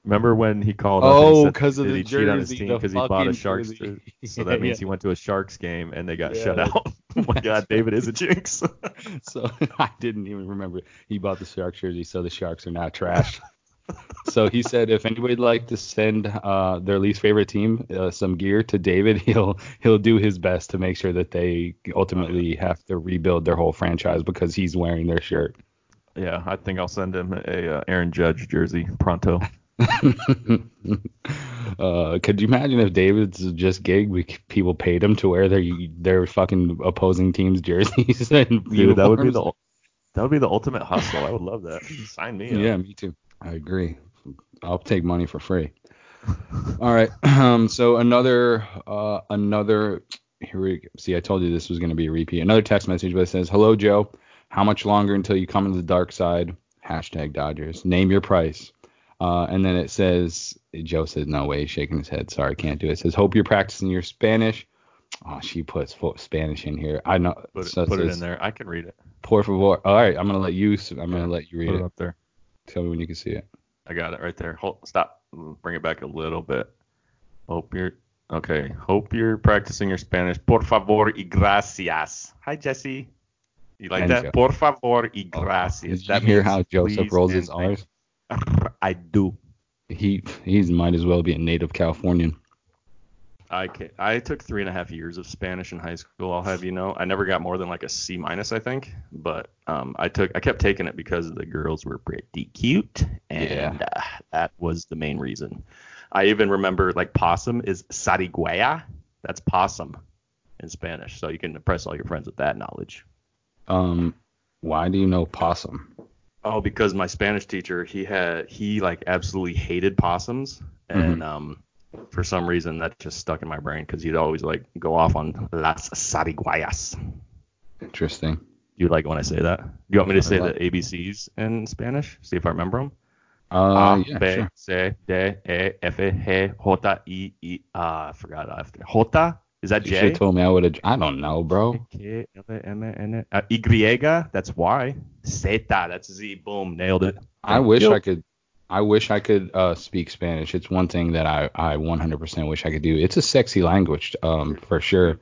Remember when he called up? and Oh, did the he cheat on his team because he bought a Sharks jersey. jersey. So that means yeah. he went to a Sharks game and they got Yeah, shut out. oh my God, David is a jinx. So I didn't even remember he bought the Sharks jersey. So the Sharks are not trash. so he said if anybody'd like to send uh, their least favorite team uh, some gear to David, he'll he'll do his best to make sure that they ultimately have to rebuild their whole franchise because he's wearing their shirt. yeah, I think I'll send him a uh, Aaron Judge jersey pronto. uh, could you imagine if David's just gig, we, people paid him to wear their their fucking opposing team's jerseys and Dude, that would be the that would be the ultimate hustle. I would love that. Sign me up. Yeah, me too. I agree. I'll take money for free. All right. Um, so another uh, another here we go. see. I told you this was going to be a repeat. Another text message, but it says, "Hello, Joe. How much longer until you come into the dark side? Hashtag Dodgers. Name your price." Uh, and then it says, Joe says, "No way." He's shaking his head. Sorry, can't do it. It says, "Hope you're practicing your Spanish." Oh, she puts fo- Spanish in here. I know. Put, it, so put it in there. I can read it. Por favor. All right, I'm gonna let you. I'm gonna let you read it it. up there. Tell me when you can see it. I got it right there. Hold, stop. Bring it back a little bit. Hope you're okay. Hope you're practicing your Spanish. Por favor y gracias. Hi Jesse. You like And that? Joe. Por favor y gracias. Did you that hear how Joseph rolls his R's? Thank- I do. He he's might as well be a native Californian. I can, I took three and a half years of Spanish in high school. I'll have you know, I never got more than like a C minus, I think. But um, I took, I kept taking it because the girls were pretty cute, and uh, that was the main reason. I even remember like possum is sariguaya. That's possum in Spanish, so you can impress all your friends with that knowledge. Um, why do you know possum? Oh, because my Spanish teacher, he had he like absolutely hated possums, and um, for some reason that just stuck in my brain because he'd always like go off on las sariguayas. Interesting. Do you like when I say that? Do you want me to say love- the ABCs in Spanish? See if I remember them. Uh, A, yeah, B, sure. C, D, E, F, G, H, I, I. Ah, I forgot after. J is that You should J? have told me I would have. I don't know, bro. K, L, M, N, uh, Y, that's that's Z. Boom, nailed it. I wish I could. I wish I could uh, speak Spanish. It's one thing that I, I 100% wish I could do. It's a sexy language, um, for sure.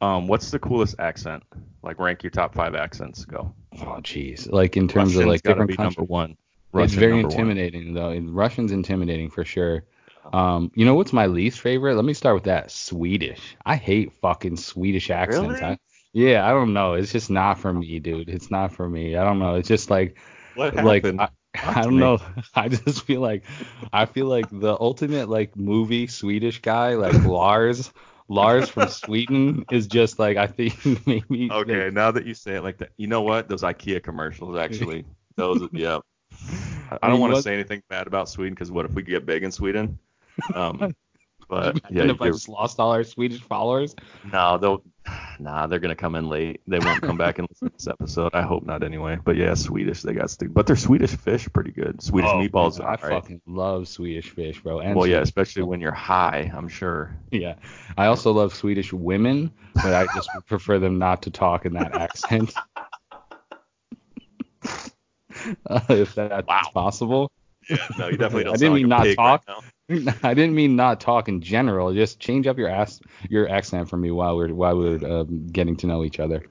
Um, what's the coolest accent? Like rank your top five accents. Go. Oh, jeez. Like in terms of like gotta different countries. number one. it's very number one. intimidating though. Russian's intimidating for sure. Um, you know what's my least favorite? Let me start with that. Swedish. I hate fucking Swedish accents. Really? I, yeah, I don't know. It's just not for me, dude. It's not for me. I don't know. It's just like What like? I, I don't me. know. I just feel like I feel like the ultimate like movie Swedish guy like Lars Lars from Sweden is just like I think maybe Okay, now that you say it like that, you know what? Those IKEA commercials actually. Those, yeah. I, I don't want to say anything bad about Sweden because what if we get big in Sweden? Um, but yeah, if I just lost all our Swedish followers. no, they'll, nah, they're gonna come in late. They won't come back and listen to this episode. I hope not anyway. But yeah, Swedish, they got stupid. But their Swedish fish pretty good. Swedish meatballs, man, I alright. fucking love Swedish fish, bro. And Well, yeah, Swedish- especially when you're high, I'm sure. yeah. I also love Swedish women, but I just prefer them not to talk in that accent. Uh, if that's Wow. possible. Yeah, no, you definitely don't. I didn't mean like not talk. Right. I didn't mean not talk in general. Just change up your ass your accent for me while we're while we're um, getting to know each other.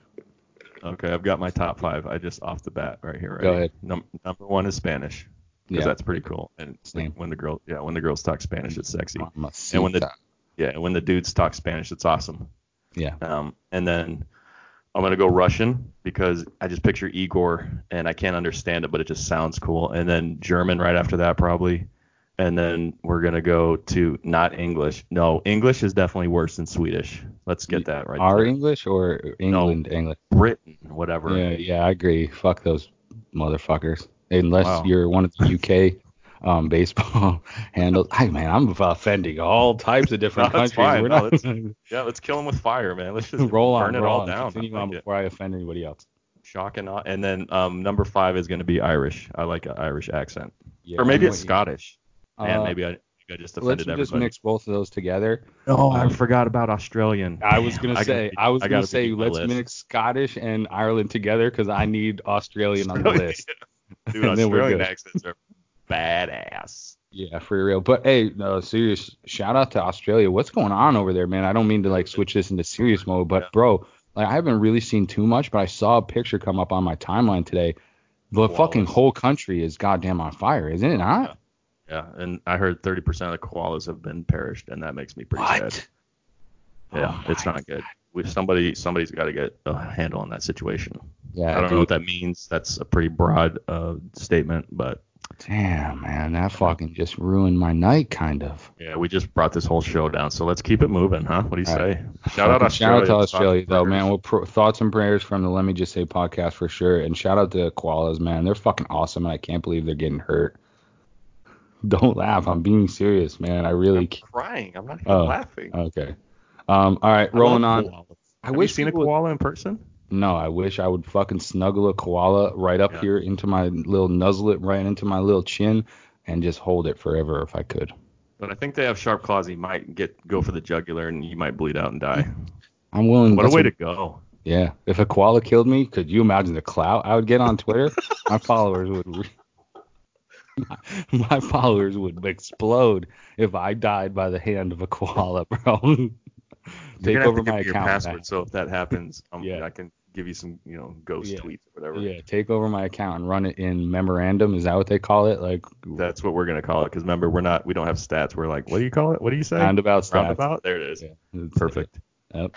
Okay, I've got my top five. I just off the bat right here. Right? Go ahead. Num- number one is Spanish because Yeah. that's pretty cool. And it's like Same. when the girl, yeah, when the girls talk Spanish, it's sexy. Mamacita. And when the yeah, when the dudes talk Spanish, it's awesome. yeah. Um, and then I'm gonna go Russian because I just picture Igor and I can't understand it, but it just sounds cool. And then German right after that probably. And then we're gonna go to not English. No, English is definitely worse than Swedish. Let's get that right. Our there. English or England English? Britain, whatever. Yeah, yeah, I agree. Fuck those motherfuckers. Unless Wow. you're one of the UK um, baseball handles. Hey man, I'm offending all types of different No, that's countries. fine. We're No, not that's- Yeah, let's kill them with fire, man. Let's just roll on, burn it roll all on. down. Continue I on like it. before I offend anybody else. Shock and awe. And then um, number five is going to be Irish. I like an Irish accent. Yeah, or maybe it's. Scottish. Man, Uh, maybe I, I just Let's offended just mix both of those together. oh, I um, forgot about Australian. I was Damn, gonna gotta say, be- I was I gonna gotta say, be my let's list. mix Scottish and Ireland together because I need Australian on the Australian- list. Dude, and then we're Australian good. accents are badass. Yeah, for real. But hey, no, serious shout out to Australia. What's going on over there, man? I don't mean to like switch this into serious mode, but Yeah. bro, like I haven't really seen too much, but I saw a picture come up on my timeline today. The fucking whole country is goddamn on fire, isn't it not? Yeah, and I heard 30% of the koalas have been perished, and that makes me pretty sad. Yeah, Oh it's not good. We, somebody, somebody's got to get a handle on that situation. Yeah, I don't know what that means. That's a pretty broad uh, statement, but Damn, man, that fucking just ruined my night, kind of. yeah, we just brought this whole show down. So let's keep it moving, huh? What do you All say? Shout out Australia. Shout out to Australia, though, prayers. man. Well, pro- thoughts and prayers from the Let Me Just Say podcast for sure. And shout out to koalas, man. They're fucking awesome, and I can't believe they're getting hurt. Don't laugh. I'm being serious, man. I really. I'm crying. I'm not even Oh, laughing. Okay. Um. All right. Rolling on. koalas. I Have wish you seen a people would- koala in person? No, I wish I would fucking snuggle a koala right up Yeah. here into my little nuzzle it right into my little chin and just hold it forever if I could. But I think they have sharp claws. You might get go for the jugular, and you might bleed out and die. I'm willing. What a way to go. Yeah. If a koala killed me, could you imagine the clout I would get on Twitter? my followers would. My, my followers would explode if I died by the hand of a koala, bro. Take over my account. password, so if that happens, um, Yeah. I can give you some, you know, ghost Yeah. tweets or whatever. Yeah, take over my account and run it in memorandum. Is that what they call it? Like That's what we're gonna call it. Because remember, we're not, we don't have stats. We're like, what do you call it? What do you say? roundabout stats. Roundabout. There it is. Yeah, Perfect. Yep.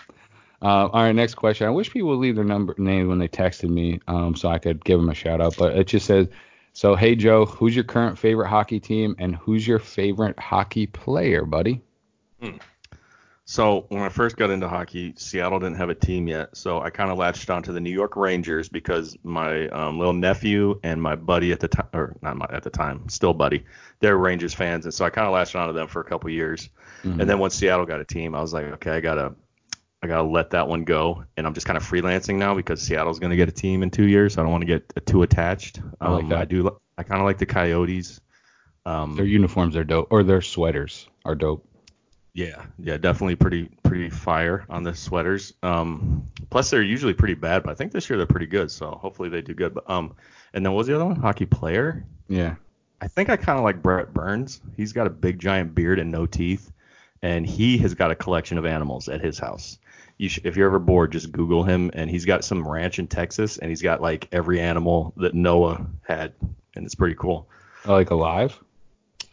Uh, all right, next question. I wish people would leave their number name when they texted me, um, so I could give them a shout out. But it just says, so hey Joe, who's your current favorite hockey team and who's your favorite hockey player, buddy? So when I first got into hockey, Seattle didn't have a team yet, so I kind of latched onto the New York Rangers because my um, little nephew and my buddy at the time, or not my, at the time, still buddy, they're Rangers fans, and so I kind of latched onto them for a couple years. Mm-hmm. And then once Seattle got a team, I was like, okay, I gotta, I gotta let that one go, and I'm just kind of freelancing now because Seattle's gonna get a team in two years, so I don't want to get too attached. I like Um, that. I do, I kind of like the Coyotes. Um, Their uniforms are dope, or their sweaters are dope. Yeah, yeah, definitely pretty pretty fire on the sweaters. Um, plus they're usually pretty bad, but I think this year they're pretty good. So hopefully they do good. But um, and then what was the other one? Hockey player. Yeah. I think I kind of like Brent Burns. He's got a big giant beard and no teeth, and he has got a collection of animals at his house. You should, if you're ever bored, just Google him, and he's got some ranch in Texas, and he's got like every animal that Noah had, and it's pretty cool. Oh, like alive?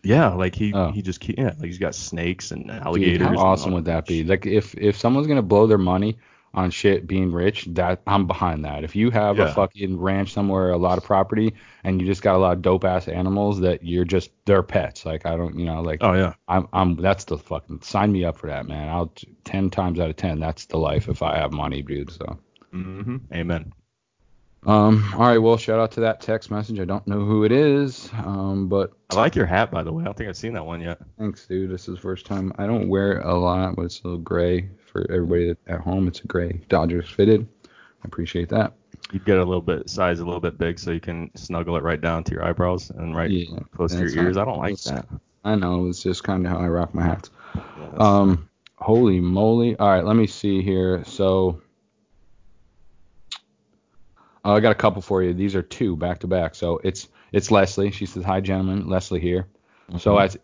Yeah, like he Oh. he just yeah, like he's got snakes and Dude, alligators. how awesome would that be? Like if if someone's gonna blow their money on shit being rich, that I'm behind that. If you have a fucking ranch somewhere, a lot of property, and you just got a lot of dope ass animals that you're just they're pets. Like I don't, you know, like Oh yeah. I'm I'm that's the fucking sign me up for that, man. I'll ten times out of ten, that's the life if I have money, dude. So. hmm Amen. Um, all right, well, shout out to that text message. I don't know who it is, um, but I like your hat, by the way. I don't think I've seen that one yet. thanks, dude. This is the first time. I don't wear it a lot, but it's a little gray for everybody at home. It's a gray Dodgers fitted. I appreciate that. You get a little bit size, a little bit big, so you can snuggle it right down to your eyebrows and right Yeah, close to your ears. I don't like that. I know it's just kind of how I rock my hats. Yeah, Um, holy moly! All right, let me see here. So, uh, I got a couple for you. These are two back to back. So it's it's Leslie. She says, "Hi, gentlemen. Leslie here." So as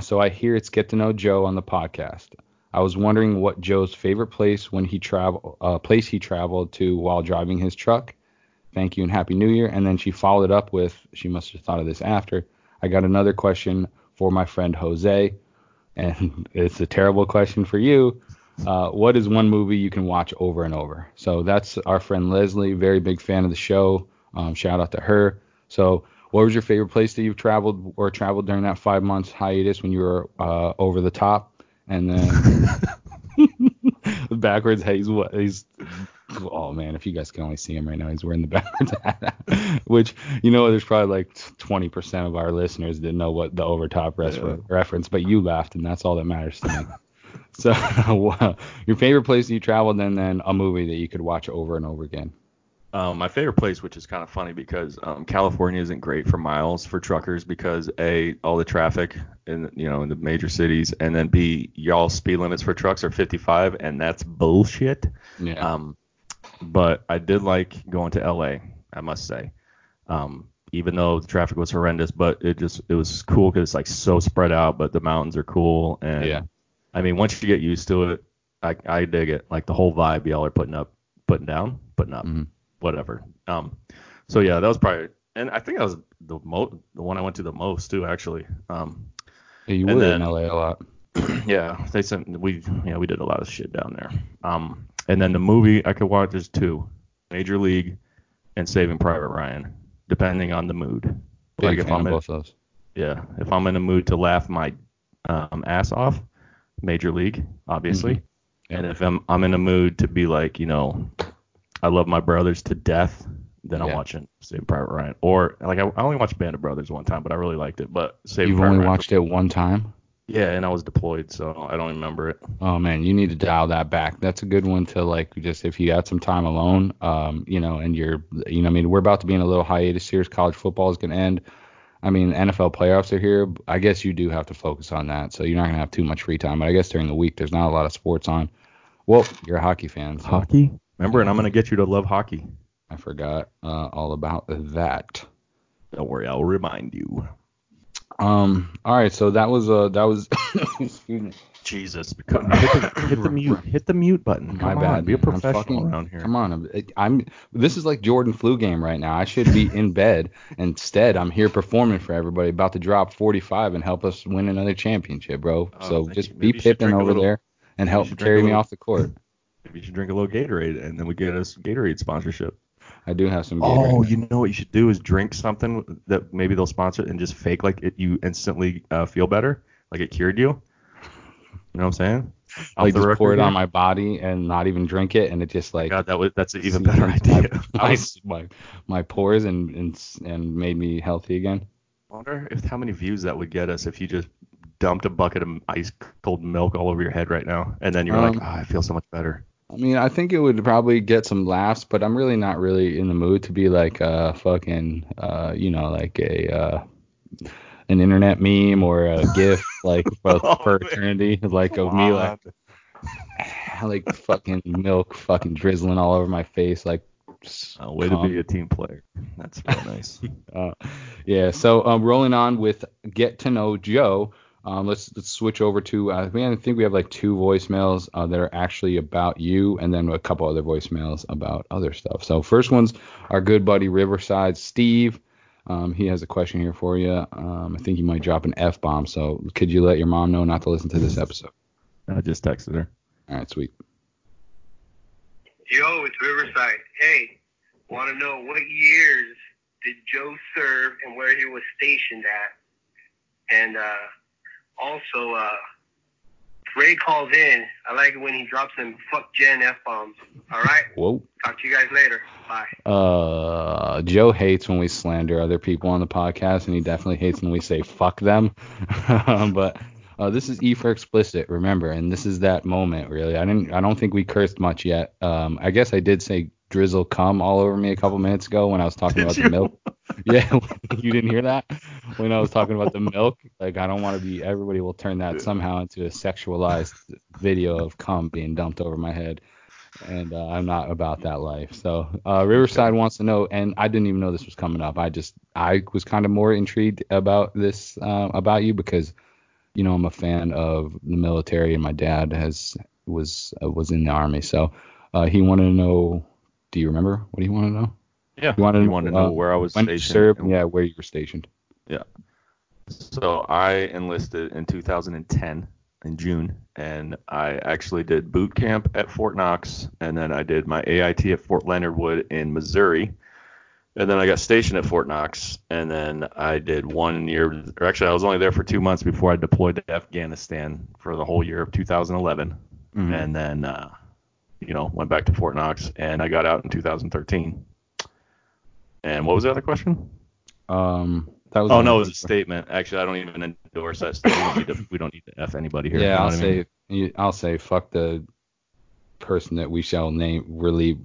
so I hear it's get to know Joe on the podcast. I was wondering what Joe's favorite place when he travel uh, place he traveled to while driving his truck. Thank you and happy New Year. And then she followed up with, she must have thought of this after. I got another question for my friend Jose, and it's a terrible question for you. Uh, what is one movie you can watch over and over? So that's our friend Leslie, very big fan of the show. Um, shout out to her. So, what was your favorite place that you've traveled or traveled during that five months hiatus when you were uh, over the top? And then backwards, hey, he's what he's. Oh man, if you guys can only see him right now, he's wearing the backwards hat. Which you know, there's probably like 20% of our listeners didn't know what the overtop refer- reference, but you laughed, and that's all that matters to me. So, your favorite place you traveled, and then a movie that you could watch over and over again. Um, my favorite place, which is kind of funny because um, California isn't great for miles for truckers because a all the traffic in you know in the major cities, and then b y'all speed limits for trucks are 55, and that's bullshit. Yeah. Um, but I did like going to LA, I must say. Um, even though the traffic was horrendous, but it just it was cool because it's like so spread out, but the mountains are cool, and Yeah. I mean once you get used to it, I I dig it. Like the whole vibe y'all are putting up, putting down, putting up, Mhm. Whatever. Um, so yeah, that was probably, and I think that was the mo the one I went to the most too, actually. Um, Yeah, you were then- in LA a lot. yeah, they sent we yeah we did a lot of shit down there. Um, and then the movie I could watch is two, Major League, and Saving Private Ryan, depending on the mood. Big like if I'm in, both those. yeah, if I'm in a mood to laugh my um, ass off, Major League, obviously. Mhm. Yeah. And if I'm I'm in a mood to be like, you know, I love my brothers to death, then I'm watching Saving Private Ryan. Or like I, I only watched Band of Brothers one time, but I really liked it. But Saving You've Private only Ryan- watched it one time. Yeah, and I was deployed, so I don't remember it. Oh man, you need to dial that back. That's a good one to like just if you got some time alone, um, you know, and you're, you know, I mean, we're about to be in a little hiatus here. College football is gonna end. I mean, NFL playoffs are here. I guess you do have to focus on that, so you're not gonna have too much free time. But I guess during the week, there's not a lot of sports on. Well, you're a hockey fan, so Hockey? Remember, and I'm gonna get you to love hockey. I forgot uh, all about that. Don't worry, I'll remind you. Um. All right. So that was uh that was excuse me. Jesus, hit the, hit the mute, hit the mute button. My Come bad. on, be a professional fucking- around here. Come on. I'm, I'm. This is like Jordan flu game right now. I should be in bed. Instead, I'm here performing for everybody, about to drop 45 and help us win another championship, bro. Oh, so just you. be Maybe you should Pippen drink a over little- there and help carry me little- off the court. Maybe you should drink a little Gatorade, and then we get us Gatorade sponsorship. I do have some. Oh, Gatorade. you know what you should do is drink something that maybe they'll sponsor it and just fake like it, you instantly uh, feel better, like it cured you. You know what I'm saying? Off like just pour it on my body and not even drink it, and it just like God, that was that's an even better idea. I My, my, my pores and, and and made me healthy again. I wonder if how many views that would get us if you just dumped a bucket of ice cold milk all over your head right now, and then you're Um, like, oh, I feel so much better. I mean, I think it would probably get some laughs, but I'm really not really in the mood to be like a fucking, uh, you know, like a uh, an internet meme or a GIF like for, Oh, for eternity, like of me like like fucking milk fucking drizzling all over my face, like. Oh, way to be a team player. That's real nice. Uh, yeah. So um, rolling on with get to know Joe. Um, let's let's switch over to. Uh, man, I think we have like two voicemails uh, that are actually about you, and then a couple other voicemails about other stuff. So first one's our good buddy Riverside Steve. Um, he has a question here for you. Um, I think you might drop an f bomb. So could you let your mom know not to listen to this episode? I just texted her. All right, sweet. Yo, it's Riverside. Hey, want to know what years did Joe serve and where he was stationed at? And uh, also, uh, Ray calls in. I like it when he drops them fuck Jen F bombs. All right? Whoa. Talk to you guys later. Bye. Uh, Joe hates when we slander other people on the podcast, and he definitely hates when we say fuck them. but uh, this is E for explicit, remember, and this is that moment. Really, I didn't. I don't think we cursed much yet. Um, I guess I did say drizzle cum all over me a couple minutes ago when I was talking Did about you? the milk. Yeah, you didn't hear that when I was talking about the milk. Like, I don't want to be. Everybody will turn that somehow into a sexualized video of cum being dumped over my head and uh, I'm not about that life. So uh, Riverside wants to know, and I didn't even know this was coming up. I just I was kind of more intrigued about this uh, about you because you know I'm a fan of the military, and my dad has was uh, was in the army. So uh, he wanted to know. Do you remember what do you want to know? Yeah. You wanted you to want to uh, know where I was stationed? served? Yeah, where you were stationed. Yeah. So I enlisted in 2010 in June, and I actually did boot camp at Fort Knox, and then I did my AIT at Fort Leonard Wood in Missouri, and then I got stationed at Fort Knox, and then I did one year, or actually I was only there for two months before I deployed to Afghanistan for the whole year of 2011, Mhm. and then uh, you know went back to Fort Knox, and I got out in 2013. And what was the other question? Um, that was Oh no, it was a statement. Actually, I don't even endorse that statement. We don't need to, we don't need to f anybody here. you Yeah, know I'll what I mean? say I'll say fuck the person that we shall name really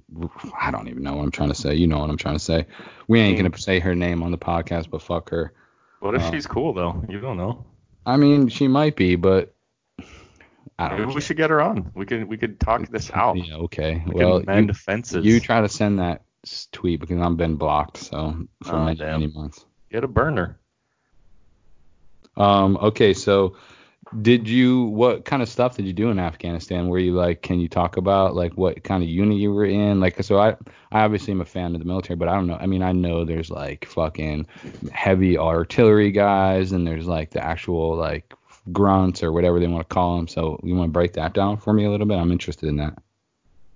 I don't even know what I'm trying to say. You know what I'm trying to say. We ain't gonna say her name on the podcast, but fuck her. What if uh, she's cool though? You don't know. I mean, she might be, but I Maybe don't. we should get her on. We can we could talk this out. Yeah, okay. We well, mend you, fences. you try to send that tweet because I've been blocked so for Oh, many, damn. many months. get a burner. Um, okay, so did you what kind of stuff did you do in Afghanistan? Were you like can you talk about like what kind of unit you were in? Like so I I obviously am a fan of the military, but I don't know. I mean, I know there's like fucking heavy artillery guys and there's like the actual like grunts or whatever they want to call them. So you want to break that down for me a little bit? I'm interested in that.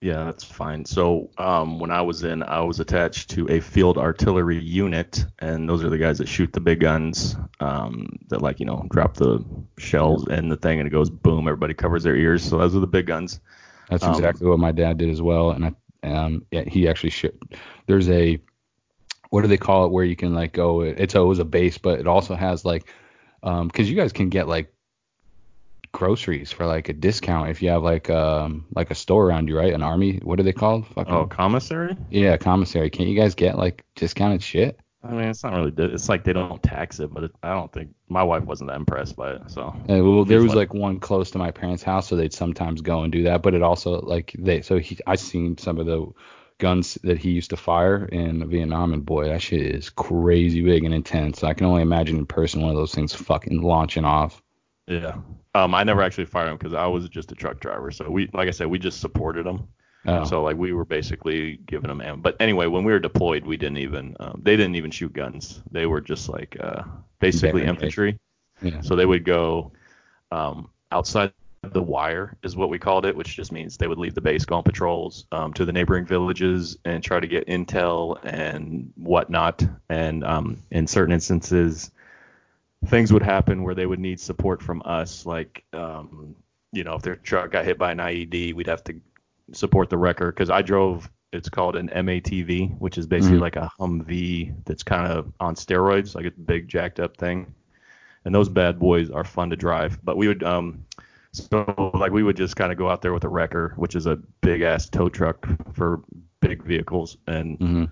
Yeah, that's fine. So um, when I was in, I was attached to a field artillery unit, and those are the guys that shoot the big guns um, that like you know drop the shells in the thing and it goes boom. Everybody covers their ears. So those are the big guns. That's Um, exactly what my dad did as well. And I, um, yeah, he actually should. There's a, what do they call it? Where you can like go. It's always a base, but it also has like, um, because you guys can get like groceries for like a discount if you have like um like a store around you, right? An army. What are they called? Fucking, Oh, commissary? yeah, commissary. Can't you guys get like discounted shit? I mean, it's not really. It's like they don't tax it, but it, I don't think my wife wasn't that impressed by it. So Uh, well, there was like- like one close to my parents' house, so they'd sometimes go and do that. But it also like they, so he, I seen some of the guns that he used to fire in Vietnam, and boy, that shit is crazy big and intense. I can only imagine in person one of those things fucking launching off. Yeah. Um, I never actually fired them because I was just a truck driver. So we, like I said, we just supported them. Oh. So like we were basically giving them ammo. But anyway, when we were deployed, we didn't even, um, they didn't even shoot guns. They were just like uh, basically Barricade. infantry. yeah. So they would go um, outside the wire, is what we called it, which just means they would leave the base, go on patrols um, to the neighboring villages and try to get intel and whatnot. And um, in certain instances, things would happen where they would need support from us, like um, you know, if their truck got hit by an IED, we'd have to support the wrecker because I drove. It's called an MATV, which is basically Mhm. like a Humvee that's kind of on steroids, like a big jacked up thing. And those bad boys are fun to drive. But we would, um, so like we would just kind of go out there with a wrecker, which is a big ass tow truck for big vehicles, and hmm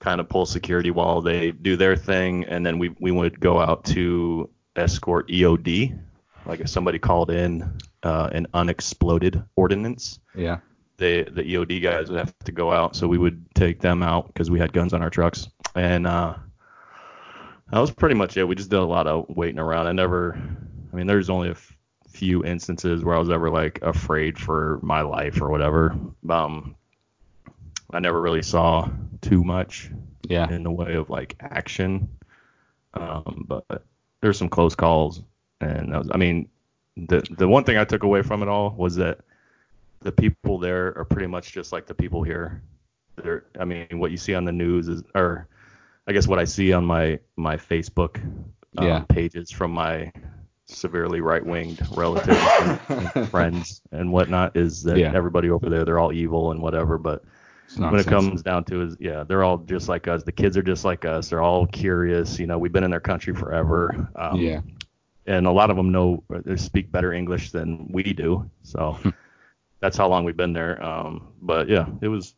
kind of pull security while they do their thing, and then we we would go out to escort EOD, like if somebody called in uh, an unexploded ordinance, Yeah. they the EOD guys would have to go out, so we would take them out because we had guns on our trucks, and uh, that was pretty much it. We just did a lot of waiting around. I never, I mean, there's only a f- few instances where I was ever like afraid for my life or whatever. Um, I never really saw too much Yeah. in the way of like action. Um, but there's some close calls, and that was, I mean, the the one thing I took away from it all was that the people there are pretty much just like the people here. They're, I mean, what you see on the news is, or I guess what I see on my my Facebook um, Yeah. pages from my severely right-winged relatives and, and friends and whatnot is that Yeah. everybody over there they're all evil and whatever, but when it comes down to is yeah they're all just like us. The kids are just like us. They're all curious. You know we've been in their country forever. Um, Yeah. and a lot of them know they speak better english than we do. So that's how long we've been there. Um, but yeah it was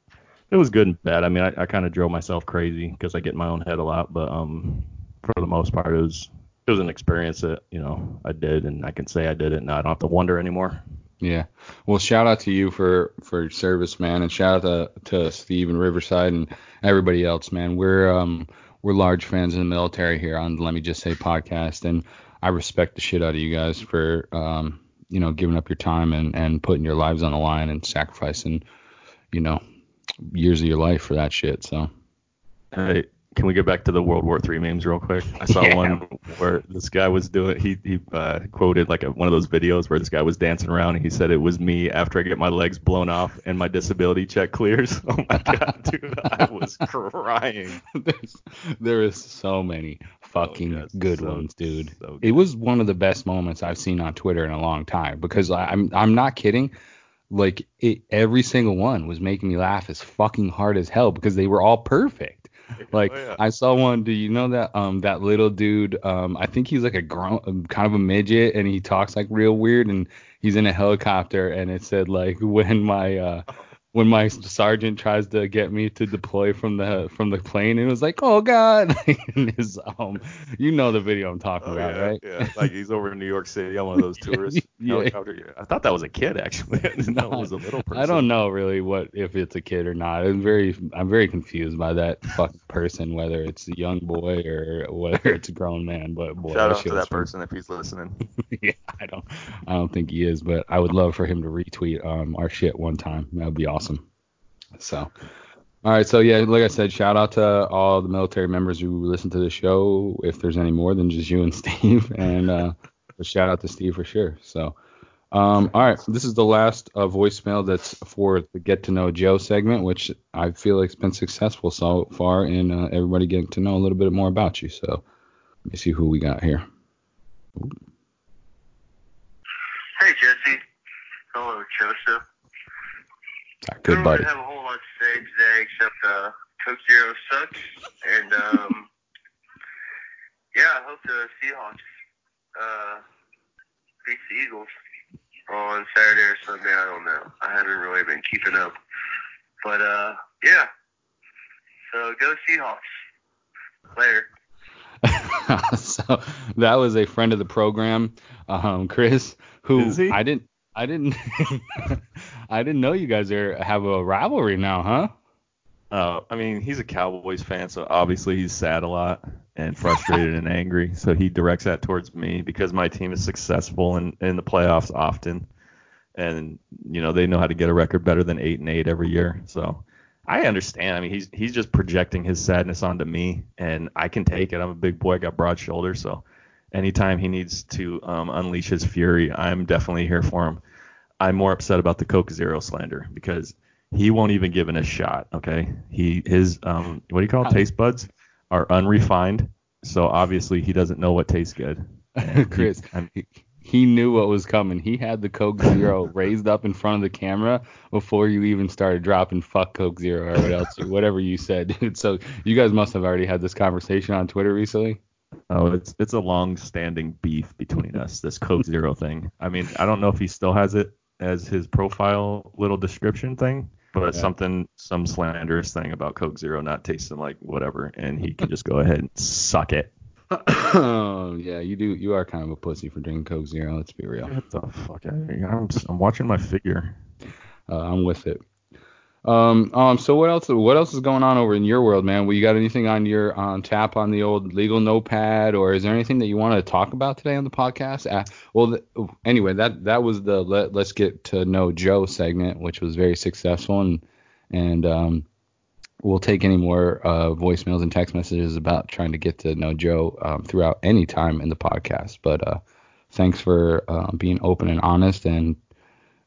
it was good and bad. I mean i, I kind of drove myself crazy because i get in my own head a lot but um for the most part it was it was an experience that you know i did and i can say i did it. And i don't have to wonder anymore Yeah. Well, shout out to you for for service, man, and shout out to, to Steve and Riverside and everybody else, man. We're um we're large fans of the military here on Let Me Just Say podcast, and I respect the shit out of you guys for um you know giving up your time and and putting your lives on the line and sacrificing you know years of your life for that shit. So Hey, can we get back to the World War Three memes real quick? I saw Yeah. one where this guy was doing he he uh, quoted like a, one of those videos where this guy was dancing around and he said it was me after I get my legs blown off and my disability check clears. Oh my god, dude, I was crying. There's, there is so many fucking Oh, good so- ones, dude. so It was one of the best moments I've seen on Twitter in a long time because I, I'm I'm not kidding. Like it, every single one was making me laugh as fucking hard as hell because they were all perfect. Like Oh, yeah. I saw one. Do you know that um that little dude? Um I think he's like a grown, um, kind of a midget, and he talks like real weird, and he's in a helicopter, and it said like when my uh when my sergeant tries to get me to deploy from the from the plane, and it was like, oh god, his um, you know the video I'm talking Oh, about, yeah, right? yeah. Like he's over in New York City on one of those tourist Yeah. helicopter. I thought that was a kid actually. I didn't know it was a little person. I don't know really what if it's a kid or not. I'm very I'm very confused by that fucking person, whether it's a young boy or whether it's a grown man. But boy, Shout out to that person if he's listening. yeah, I don't I don't think he is, but I would love for him to retweet um our shit one time. That would be awesome. So all right, so yeah, like I said, shout out to all the military members who listen to the show. If there's any more than just you and Steve, and uh, a shout out to Steve for sure. So, um, all right, this is the last uh, voicemail that's for the Get to Know Joe segment, which I feel like has been successful so far in uh, everybody getting to know a little bit more about you. So, let me see who we got here. Hey, Jesse. Hello, Joseph. Our good I don't really have a whole lot to say today except uh, Coke Zero sucks. And, um, yeah, I hope the Seahawks uh, beat the Eagles on Saturday or Sunday. I don't know. I haven't really been keeping up. But, uh, yeah. So go Seahawks. Later. so that was a friend of the program, um, Chris, who Is he? I didn't, I didn't, I didn't know you guys are have a rivalry now, huh? Uh, I mean, he's a Cowboys fan, so obviously he's sad a lot and frustrated and angry. So he directs that towards me because my team is successful in, in the playoffs often, and you know they know how to get a record better than eight and eight every year. So I understand. I mean, he's he's just projecting his sadness onto me, and I can take it. I'm a big boy, got broad shoulders, so anytime he needs to um, unleash his fury, I'm definitely here for him. I'm more upset about the Coke Zero slander because he won't even give it a shot. Okay, he his um what do you call it? Taste buds are unrefined, so obviously he doesn't know what tastes good. Chris, he- he, knew what was coming. He had the Coke Zero raised up in front of the camera before you even started dropping "fuck Coke Zero or what else, whatever you said, dude. So you guys must have already had this conversation on Twitter recently. Oh, it's it's a long-standing beef between us. This Coke Zero thing. I mean, I don't know if he still has it as his profile little description thing, but Yeah. something some slanderous thing about Coke Zero not tasting like whatever, and he can just go ahead and suck it. oh yeah, you do. You are kind of a pussy for drinking Coke Zero. Let's be real. Get the fuck of here. I'm, I'm watching my figure. Uh, I'm with it. Um, um, so what else? What else is going on over in your world, man? Well, you got anything on your on tap on the old legal notepad, or is there anything that you want to talk about today on the podcast? Uh, well, th- anyway, that that was the let, let's get to know Joe segment, which was very successful, and and um, we'll take any more uh, voicemails and text messages about trying to get to know Joe um, throughout any time in the podcast. But uh, thanks for uh, being open and honest, and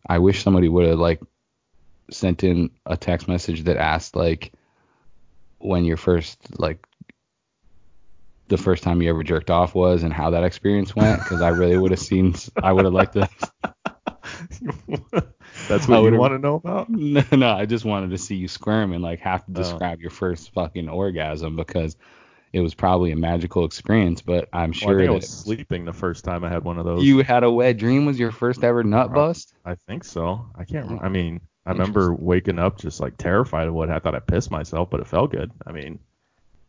I wish somebody would have like sent in a text message that asked like when your first like the first time you ever jerked off was and how that experience went because I really would have seen I would have liked to That's I what you would've- want to know about? no, no I just wanted to see you squirm and like have to Oh. describe your first fucking orgasm because it was probably a magical experience but I'm Well, I sure I was sleeping the first time I had one of those. you had a wet dream was your first ever nut bust I think so. I can't. I mean, I remember waking up just like terrified of what I thought I pissed myself, but it felt good. I mean,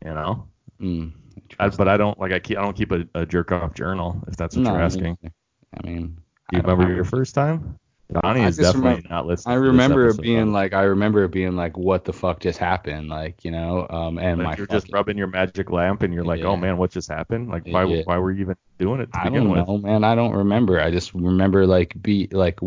you know. mm, I, but I don't like I keep I don't keep a, a jerk off journal if that's what no, you're asking. I mean Do you I remember your first time? Donnie I is definitely remember- not listening. I to this remember it being Donnie. like I remember it being like what the fuck just happened like you know um and But my you're just rubbing your magic lamp and you're like, Yeah. oh man, what just happened? Like why Yeah. why were you even doing it to I begin don't with? know man I don't remember I just remember like be like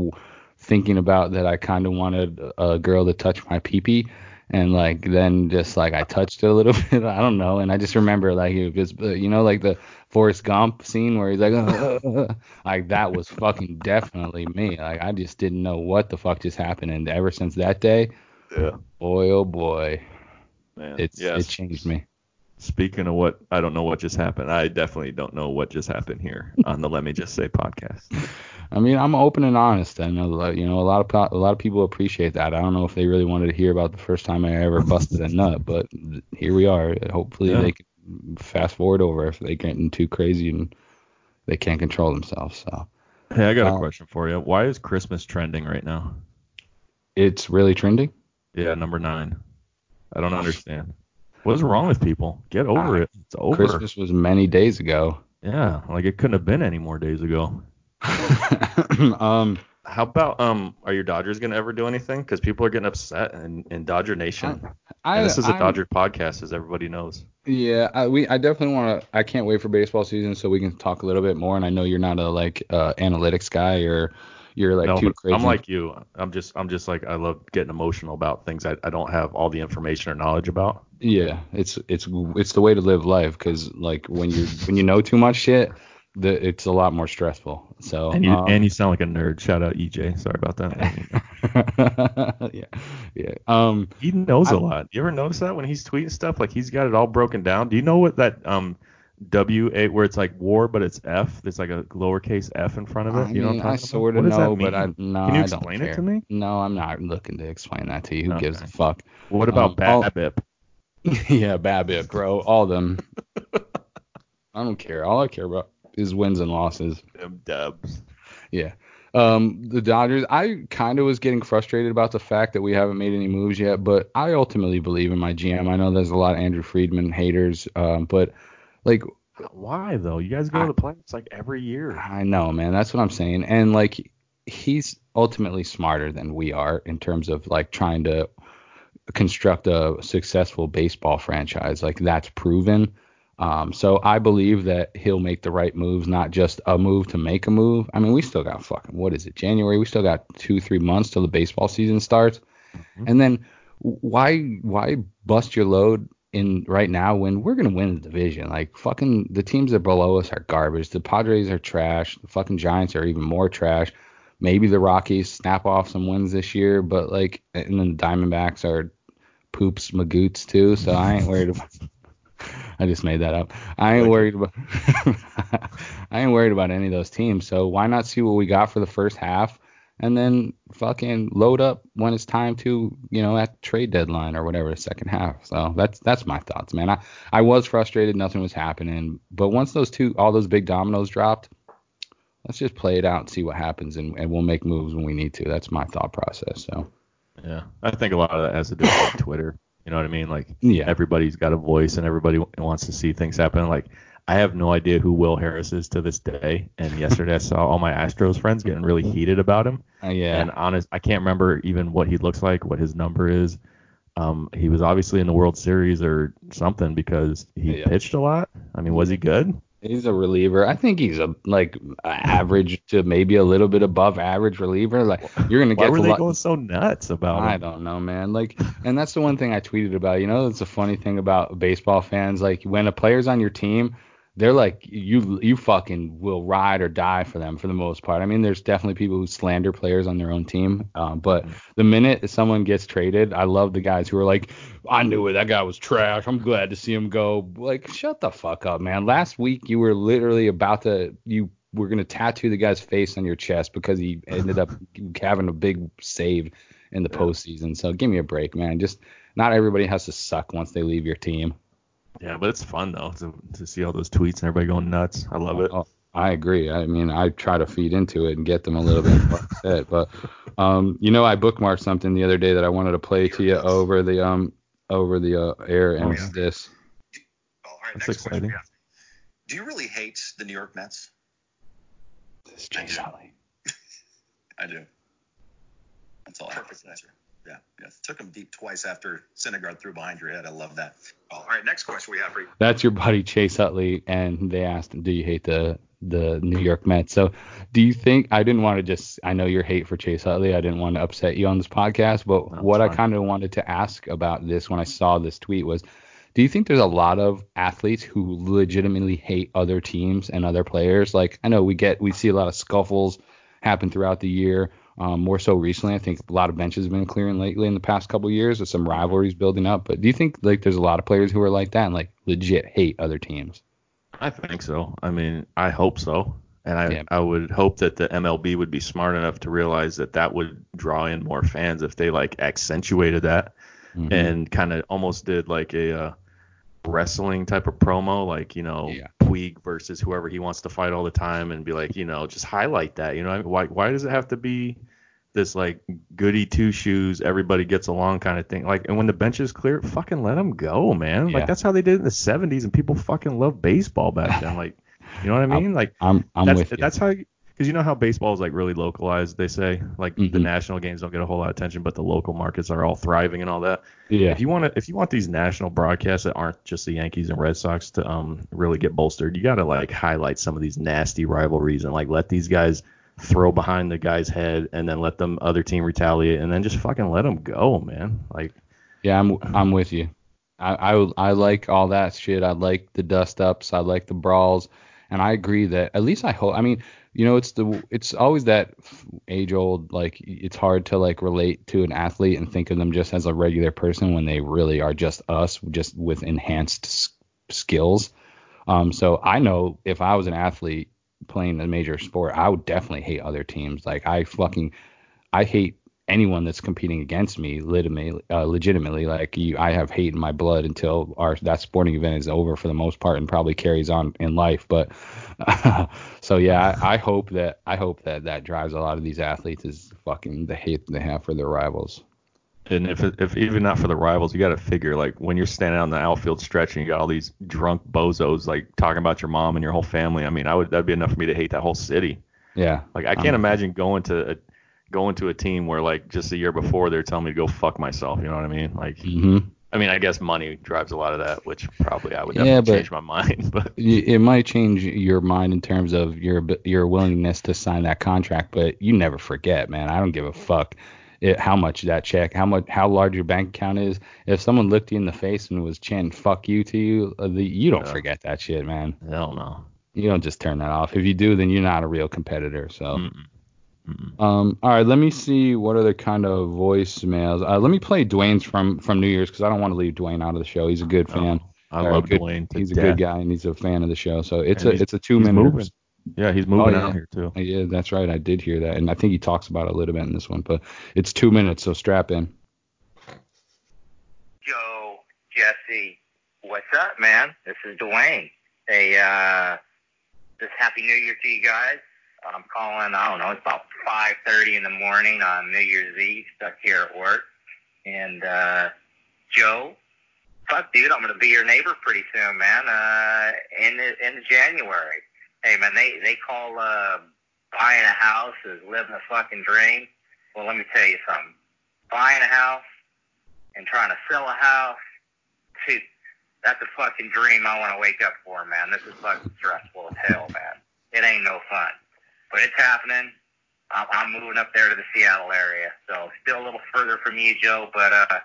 thinking about that I kind of wanted a girl to touch my peepee and like then just like I touched it a little bit I don't know and I just remember like it was uh, you know like the Forrest Gump scene where he's like like that was fucking definitely me like I just didn't know what the fuck just happened and ever since that day Yeah, boy oh boy man. it's yes. it changed me Speaking of what I don't know what just happened, I definitely don't know what just happened here on the Let Me Just Say podcast. I mean, I'm open and honest. I know, you know, a lot of a lot of people appreciate that. I don't know if they really wanted to hear about the first time I ever busted a nut, but here we are. Hopefully, Yeah. they can fast forward over if they getting too crazy and they can't control themselves. So Hey, I got a Uh, question for you. Why is Christmas trending right now? it's really trending. Yeah, number nine. I don't understand. What's wrong with people? Get over Uh, it. It's over. Christmas was many days ago. Yeah, like it couldn't have been any more days ago. um, How about um? Are your Dodgers gonna ever do anything? Because people are getting upset in, in Dodger Nation. I, this is a I'm- Dodger podcast, as everybody knows. Yeah, I, we I definitely want to. I can't wait for baseball season so we can talk a little bit more. And I know you're not a like uh, analytics guy or you're like no, too crazy. I'm like you. I'm just I'm just like I love getting emotional about things I, I don't have all the information or knowledge about. Yeah, it's it's it's the way to live life because like when you when you know too much shit, the it's a lot more stressful. So And you um, and you sound like a nerd. Shout out EJ. Sorry about that. yeah, yeah. Um, he knows a I- lot. You ever notice that when he's tweeting stuff? Like he's got it all broken down. Do you know what that um W A where it's like war but it's F? There's like a lowercase F in front of it. I you know mean, what I'm I sort about? of know, but I no, Can you explain it to me? No, I'm not looking to explain that to you. Who gives a fuck? What about Um, BABIP? yeah, Babbitt, bro. All of them. I don't care. All I care about is wins and losses. Them dubs. Yeah. Um, the Dodgers, I kind of was getting frustrated about the fact that we haven't made any moves yet, but I ultimately believe in my GM. I know there's a lot of Andrew Friedman haters, um, but like Why though? You guys go to the playoffs like every year. I know, man. That's what I'm saying. And like he's ultimately smarter than we are in terms of like trying to construct a successful baseball franchise. Like that's proven. Um, so I believe that he'll make the right moves, not just a move to make a move. I mean, we still got fucking what is it, January? We still got two, three months till the baseball season starts. Mm-hmm. And then why why bust your load in right now when we're gonna win the division? Like fucking the teams that below us are garbage. The Padres are trash. The fucking Giants are even more trash. Maybe the Rockies snap off some wins this year, but like and then the Diamondbacks are poops magoots too. So I ain't worried about. I just made that up. I ain't worried about I ain't worried about any of those teams. So why not see what we got for the first half and then fucking load up when it's time to, you know, at trade deadline or whatever the second half. So that's that's my thoughts, man. I, I was frustrated, nothing was happening. But once those two all those big dominoes dropped, let's just play it out and see what happens and, and we'll make moves when we need to. That's my thought process. So yeah, I think a lot of that has to do with Twitter. You know what I mean? Like, yeah. everybody's got a voice and everybody wants to see things happen. Like, I have no idea who Will Harris is to this day. And yesterday I saw all my Astros friends getting really heated about him. Uh, yeah. And honest, I can't remember even what he looks like, what his number is. Um, he was obviously in the World Series or something because he yeah. pitched a lot. I mean, was he good? He's a reliever. I think he's a like average to maybe a little bit above average reliever. Like you're gonna get. Why were they going so nuts about I him? don't know, man. Like, and that's the one thing I tweeted about. You know, it's a funny thing about baseball fans. Like when a player's on your team, they're like you you fucking will ride or die for them for the most part. I mean, there's definitely people who slander players on their own team, um, but the minute someone gets traded, I love the guys who are like, I knew it, that guy was trash. I'm glad to see him go. Like, shut the fuck up, man. Last week you were literally about to you were gonna tattoo the guy's face on your chest because he ended up having a big save in the yeah. postseason. So give me a break, man. Just not everybody has to suck once they leave your team. Yeah, but it's fun though to, to see all those tweets and everybody going nuts. I love it. Oh, I agree. I mean, I try to feed into it and get them a little bit upset. But um, you know, I bookmarked something the other day that I wanted to play to you over the um over the uh, air, and oh, it's this. Oh, all right, That's next exciting. question. Do you really hate the New York Mets? This is Jay Sully. I do. That's all. Perfect answer. Yeah, yeah. Took him deep twice after Syndergaard threw behind your head. I love that. Oh, all right, next question we have for you. That's your buddy Chase Utley, and they asked him, "Do you hate the the New York Mets?" So, do you think I didn't want to just? I know your hate for Chase Utley. I didn't want to upset you on this podcast, but no, what I kind of wanted to ask about this when I saw this tweet was, do you think there's a lot of athletes who legitimately hate other teams and other players? Like I know we get we see a lot of scuffles happen throughout the year. Um, more so recently, I think a lot of benches have been clearing lately in the past couple years with some rivalries building up. But do you think like there's a lot of players who are like that and like legit hate other teams? I think so. I mean, I hope so. And I, yeah. I would hope that the MLB would be smart enough to realize that that would draw in more fans if they like accentuated that mm-hmm. and kind of almost did like a uh, wrestling type of promo, like you know yeah. Puig versus whoever he wants to fight all the time, and be like, you know, just highlight that. You know, why why does it have to be this like goody two shoes, everybody gets along kind of thing? Like, and when the bench is clear, fucking let them go, man. Yeah. Like that's how they did in the 70s, and people fucking love baseball back then. Like, you know what I mean? Like, I'm I'm that's, with you. That's how because you know how baseball is like really localized. They say like mm-hmm. the national games don't get a whole lot of attention, but the local markets are all thriving and all that. Yeah. If you want to, if you want these national broadcasts that aren't just the Yankees and Red Sox to um really get bolstered, you got to like highlight some of these nasty rivalries and like let these guys throw behind the guy's head and then let them other team retaliate and then just fucking let them go, man. Like. Yeah, I'm I'm with you. I, I I like all that shit. I like the dust ups. I like the brawls, and I agree that at least I hope. I mean you know it's the it's always that age old like it's hard to like relate to an athlete and think of them just as a regular person when they really are just us just with enhanced s- skills. Um so i know if i was an athlete playing a major sport i would definitely hate other teams. Like i fucking i hate anyone that's competing against me legitimately, uh, legitimately like you, I have hate in my blood until our that sporting event is over for the most part and probably carries on in life. But uh, so yeah, I, I, hope that I hope that that drives a lot of these athletes is fucking the hate they have for their rivals. And if if even not for the rivals, you got to figure like when you're standing on the outfield stretch and you got all these drunk bozos like talking about your mom and your whole family. I mean, I would that'd be enough for me to hate that whole city. Yeah. Like I can't imagine going to a going to a team where like just a year before they're telling me to go fuck myself. You know what I mean? Like, hmm I mean, I guess money drives a lot of that, which probably I would Yeah, but- change my mind. But It might change your mind in terms of your your willingness to sign that contract, but you never forget, man. I don't give a fuck it, how much that check, how much, how large your bank account is. If someone looked you in the face and was chanting "fuck you" to you, uh, the, you don't Yeah. forget that shit, man. hell no. You don't just turn that off. If you do, then you're not a real competitor. So. Mm-mm. Um, all right, let me see what other kind of voicemails. Uh, let me play Dwayne's from from New Year's because I don't want to leave Dwayne out of the show. He's a good fan. I Or a love good- Dwayne. To He's a good guy and he's a fan of the show. So it's And a it's a two he's minute. moving. Yeah, he's moving Oh, yeah. out here too. Yeah, that's right. I did hear that, and I think he talks about it a little bit in this one. But it's two minutes, so strap in. Joe, Jesse, what's up, man? This is Dwayne. Hey, uh, just Happy New Year to you guys. I'm calling, I don't know, it's about 5.30 in the morning on New Year's Eve, stuck here at work. And, uh, Joe, fuck, dude, I'm to be your neighbor pretty soon, man, uh, in, in January. Hey, man, they, they call, uh, buying a house is living a fucking dream. Well, let me tell you something. Buying a house and trying to sell a house, dude, that's a fucking dream I want to wake up for, man. This is fucking stressful as hell, man. It ain't no fun, but it's happening. I'm, I'm moving up there to the Seattle area, so still a little further from you, Joe, but uh,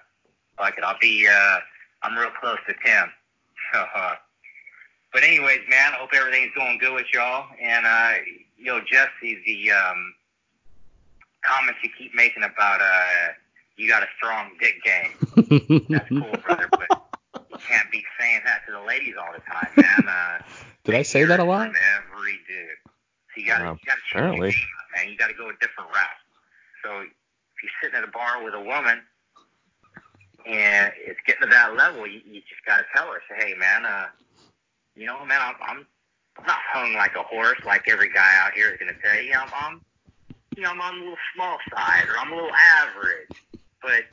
fuck it, I'll be. Uh, I'm real close to Tim. So, uh, but anyways, man, I hope everything's going good with y'all. And uh, yo, Jesse, the um, comments you keep making about uh, you got a strong dick game. That's cool, brother, but you can't be saying that to the ladies all the time, man. Uh, Did I say that a lot? Every dude. You gotta, Uh, you gotta apparently. your game, man. You gotta go a different route. So if you're sitting at a bar with a woman and it's getting to that level, you, you just gotta tell her, say, hey, man, uh, you know, man, I'm, I'm I'm not hung like a horse, like every guy out here is gonna tell you. I'm, I'm you know, I'm on a little small side, or I'm a little average, but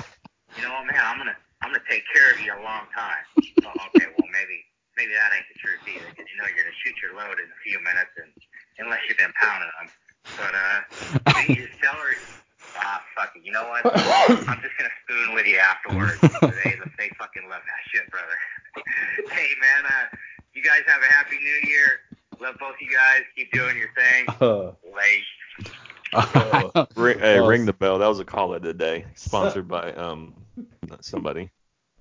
you know, man, I'm gonna I'm gonna take care of you a long time. Oh, okay, well maybe maybe that ain't the truth either, because you know you're gonna shoot your load in a few minutes, and unless you've been pounding them. But uh, you just tell her, ah, fuck it. You know what? I'm just gonna spoon with you afterwards. they they fucking love that shit, brother. hey man, uh, you guys have a happy New Year. Love both you guys. Keep doing your thing. Late. Ring, hey, ring the bell. That was a call of the day, sponsored by um somebody.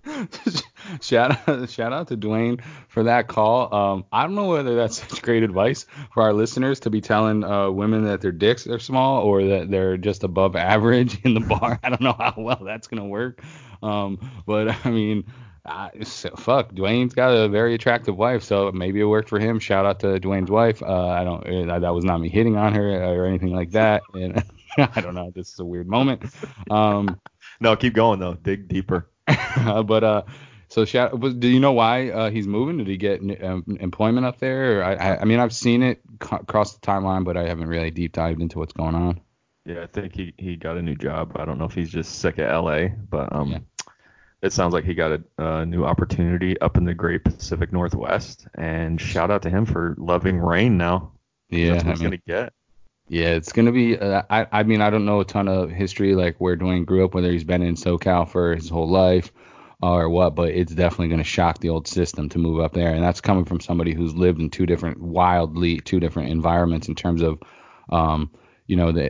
shout out, shout out to Dwayne for that call. Um, I don't know whether that's such great advice for our listeners to be telling uh, women that their dicks are small or that they're just above average in the bar. I don't know how well that's gonna work. Um, but I mean, I, so, fuck, Dwayne's got a very attractive wife, so maybe it worked for him. Shout out to Dwayne's wife. Uh, I don't, uh, that was not me hitting on her or anything like that. And I don't know, this is a weird moment. Um, No, keep going though. Dig deeper. but uh, so shout. Do you know why uh, he's moving? Did he get um, employment up there? Or I, I, I mean, I've seen it co- across the timeline, but I haven't really deep dived into what's going on. Yeah, I think he, he got a new job. I don't know if he's just sick of LA, but um, Yeah. it sounds like he got a, a new opportunity up in the Great Pacific Northwest. And shout out to him for loving rain now. Yeah, That's what I he's mean, gonna get. Yeah, it's gonna be. Uh, I, I mean, I don't know a ton of history like where Dwayne grew up, whether he's been in SoCal for his whole life or what, but it's definitely gonna shock the old system to move up there, and that's coming from somebody who's lived in two different, wildly two different environments in terms of, um, you know, the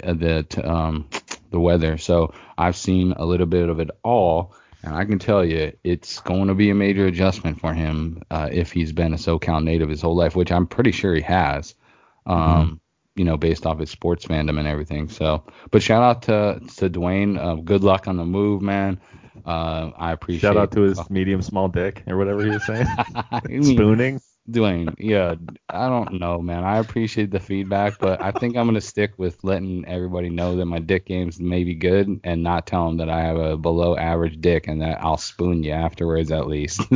the um the weather. So I've seen a little bit of it all. And I can tell you, it's going to be a major adjustment for him uh, if he's been a SoCal native his whole life, which I'm pretty sure he has. Um, You know, based off his sports fandom and everything. So, but shout out to to Dwayne. Uh, good luck on the move, man. Uh, I appreciate. Shout out to his medium small dick or whatever he was saying. Spooning. Dwayne, yeah, I don't know, man. I appreciate the feedback, but I think I'm gonna stick with letting everybody know that my dick game's may be good, and not tell them that I have a below average dick, and that I'll spoon you afterwards at least.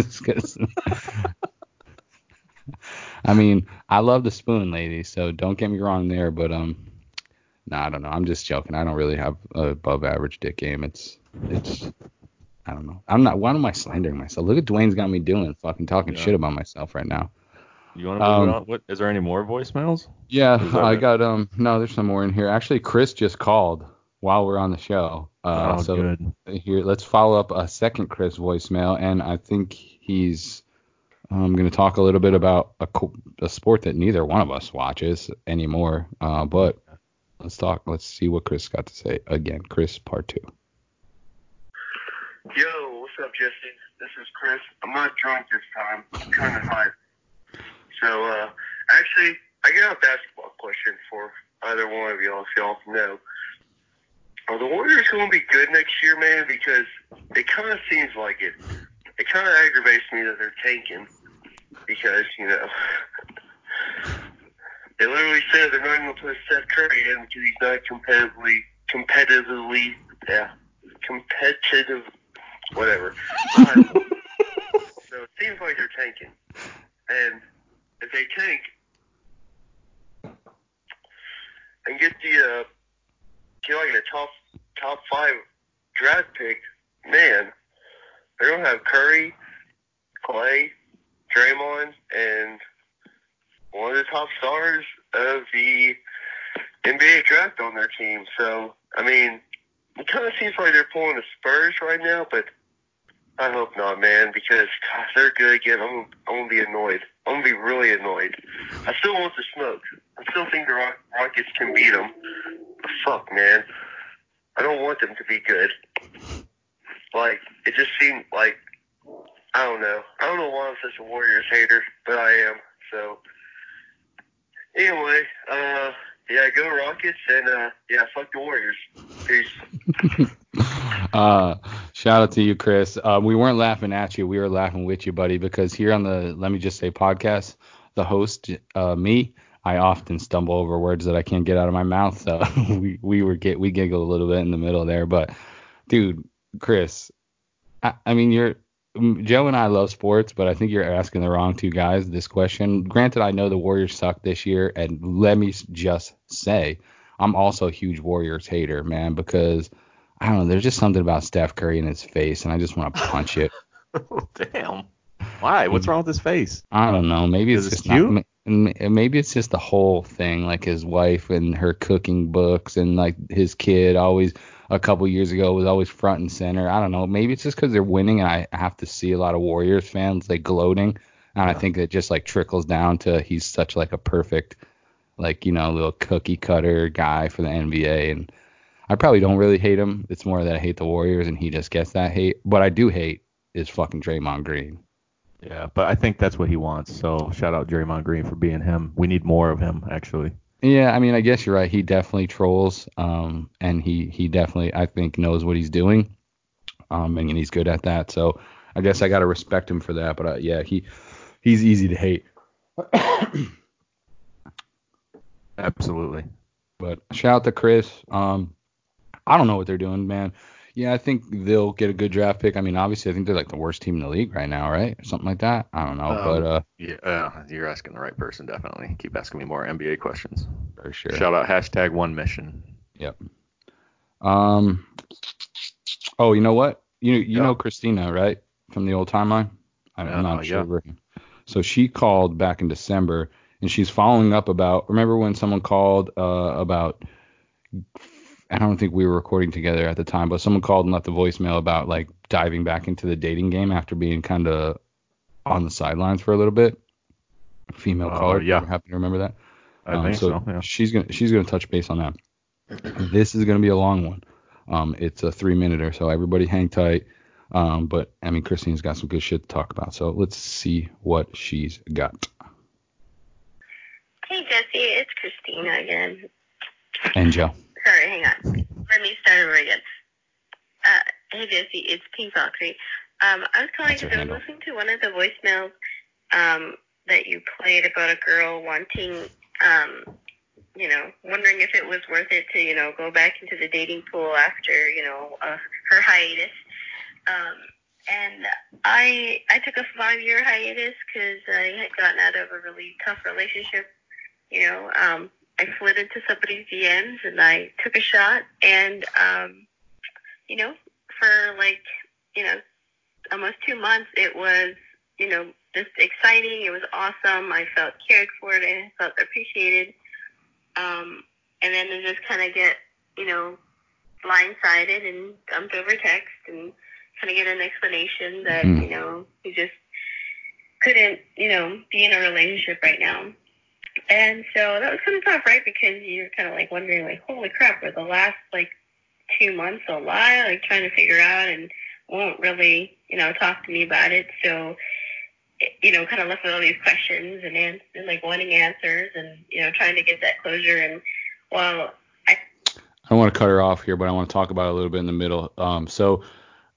I mean, I love the spoon, lady, so don't get me wrong there, but um, no, I don't know. I'm just joking. I don't really have a above average dick game. It's it's I don't know. I'm not. Why am I slandering myself? Look at Dwayne's got me doing fucking talking Yeah. shit about myself right now. You want to move Um, on? What is there any more voicemails? Yeah, I it? got um no, there's some more in here. Actually, Chris just called. while we're on the show. Uh, Oh, so good. here, let's follow up a second Chris voicemail, and I think he's um, going to talk a little bit about a, a sport that neither one of us watches anymore. Uh, but let's talk. Let's see what Chris got to say again. Chris, part two. Yo, what's up, Jesse? This is Chris. I'm not drunk this time. I'm kind of high. So, uh, actually, I got a basketball question for either one of y'all, if y'all know. Are the Warriors going to be good next year, man? Because it kind of seems like it. It kind of aggravates me that they're tanking. Because, you know, they literally said they're not going to put Steph Curry in because he's not competitively, competitively, yeah, competitive, whatever. So it seems like they're tanking. And if they tank and get the uh, get like a top top five draft pick, man, they're gonna have Curry, Klay, Draymond, and one of the top stars of the NBA draft on their team. So I mean, it kind of seems like they're pulling the Spurs right now, but I hope not, man, because gosh, they're good again. I'm, I'm gonna be annoyed. I'm gonna be really annoyed. I still want the smoke. I still think the Rock, Rockets can beat them. But fuck, man, I don't want them to be good. Like it just seemed like I don't know. I don't know why I'm such a Warriors hater, but I am. So anyway, uh, yeah, go Rockets and uh, yeah, fuck the Warriors. Peace. uh, shout out to you, Chris. Uh, we weren't laughing at you. We were laughing with you, buddy, because here on the Let Me Just Say podcast, the host, uh, me, I often stumble over words that I can't get out of my mouth. So we, we were get we giggle a little bit in the middle there. But dude, Chris, I, I mean you're Mm, Joe and I love sports, but I think you're asking the wrong two guys this question. Granted, I know the Warriors suck this year, and let me just say, I'm also a huge Warriors hater, man, because I don't know, there's just something about Steph Curry in his face, and I just want to punch it. Damn. Why? What's wrong with his face? I don't know. Maybe it's Is it just cute? not. Maybe it's just the whole thing, like his wife and her cooking books, and like his kid always a couple years ago was always front and center. I don't know. Maybe it's just because they're winning, and I have to see a lot of Warriors fans like gloating, and I think that just like trickles down to he's such like a perfect, like you know, little cookie cutter guy for the NBA, and I probably don't really hate him. It's more that I hate the Warriors, and he just gets that hate. What I do hate is fucking Draymond Green. Yeah, but I think that's what he wants. So shout out Draymond Green for being him. We need more of him, actually. Yeah, I mean, I guess you're right. He definitely trolls, um, and he he definitely I think knows what he's doing, um, and he's good at that. So I guess I gotta respect him for that. But uh, yeah, he he's easy to hate. Absolutely. But shout out to Chris. Um, I don't know what they're doing, man. Yeah, I think they'll get a good draft pick. I mean, obviously, I think they're like the worst team in the league right now, right? Or something like that. I don't know, Um, but uh, Yeah, uh, you're asking the right person, definitely. Keep asking me more NBA questions. for sure. Shout out hashtag one mission. Yep. Um. Oh, you know what? You you Yeah. know Christina, right? From the old timeline. I'm Uh, not sure. yeah. So she called back in December, and she's following up about. Remember when someone called uh, about? I don't think we were recording together at the time, but someone called and left a voicemail about like diving back into the dating game after being kind of on the sidelines for a little bit. Female Uh, caller. yeah. You happen to remember that? I Um, think so. yeah. She's gonna she's gonna touch base on that. this is gonna be a long one. Um, it's a three minute or so. Everybody hang tight. Um, but I mean, Christine's got some good shit to talk about. So let's see what she's got. Hey Jesse, it's Christina again. And Joe. Sorry, hang on. Let me start over again. Uh, hey Jesse, it's Pink Valkyrie. Um, I was calling because I was listening to one of the voicemails um, that you played about a girl wanting, um, you know, wondering if it was worth it to, you know, go back into the dating pool after, you know, uh, her hiatus. Um, and I I took a five year hiatus because I had gotten out of a really tough relationship. You know, um, I slid into somebody's DMs and I took a shot. And um, you know, for like you know almost two months, it was you know just exciting. It was awesome. I felt cared for and I felt appreciated. Um, and then to just kind of get you know blindsided and dumped over text and kind of get an explanation that Mm. you know he just couldn't you know be in a relationship right now. And so that was kind of tough, right? Because you're kind of like wondering, like, holy crap, were the last like two months a lie? Like trying to figure out and won't really, you know, talk to me about it. So, you know, kind of left with all these questions and, and like wanting answers and, you know, trying to get that closure. And well, I I don't want to cut her off here, but I want to talk about it a little bit in the middle. Um, so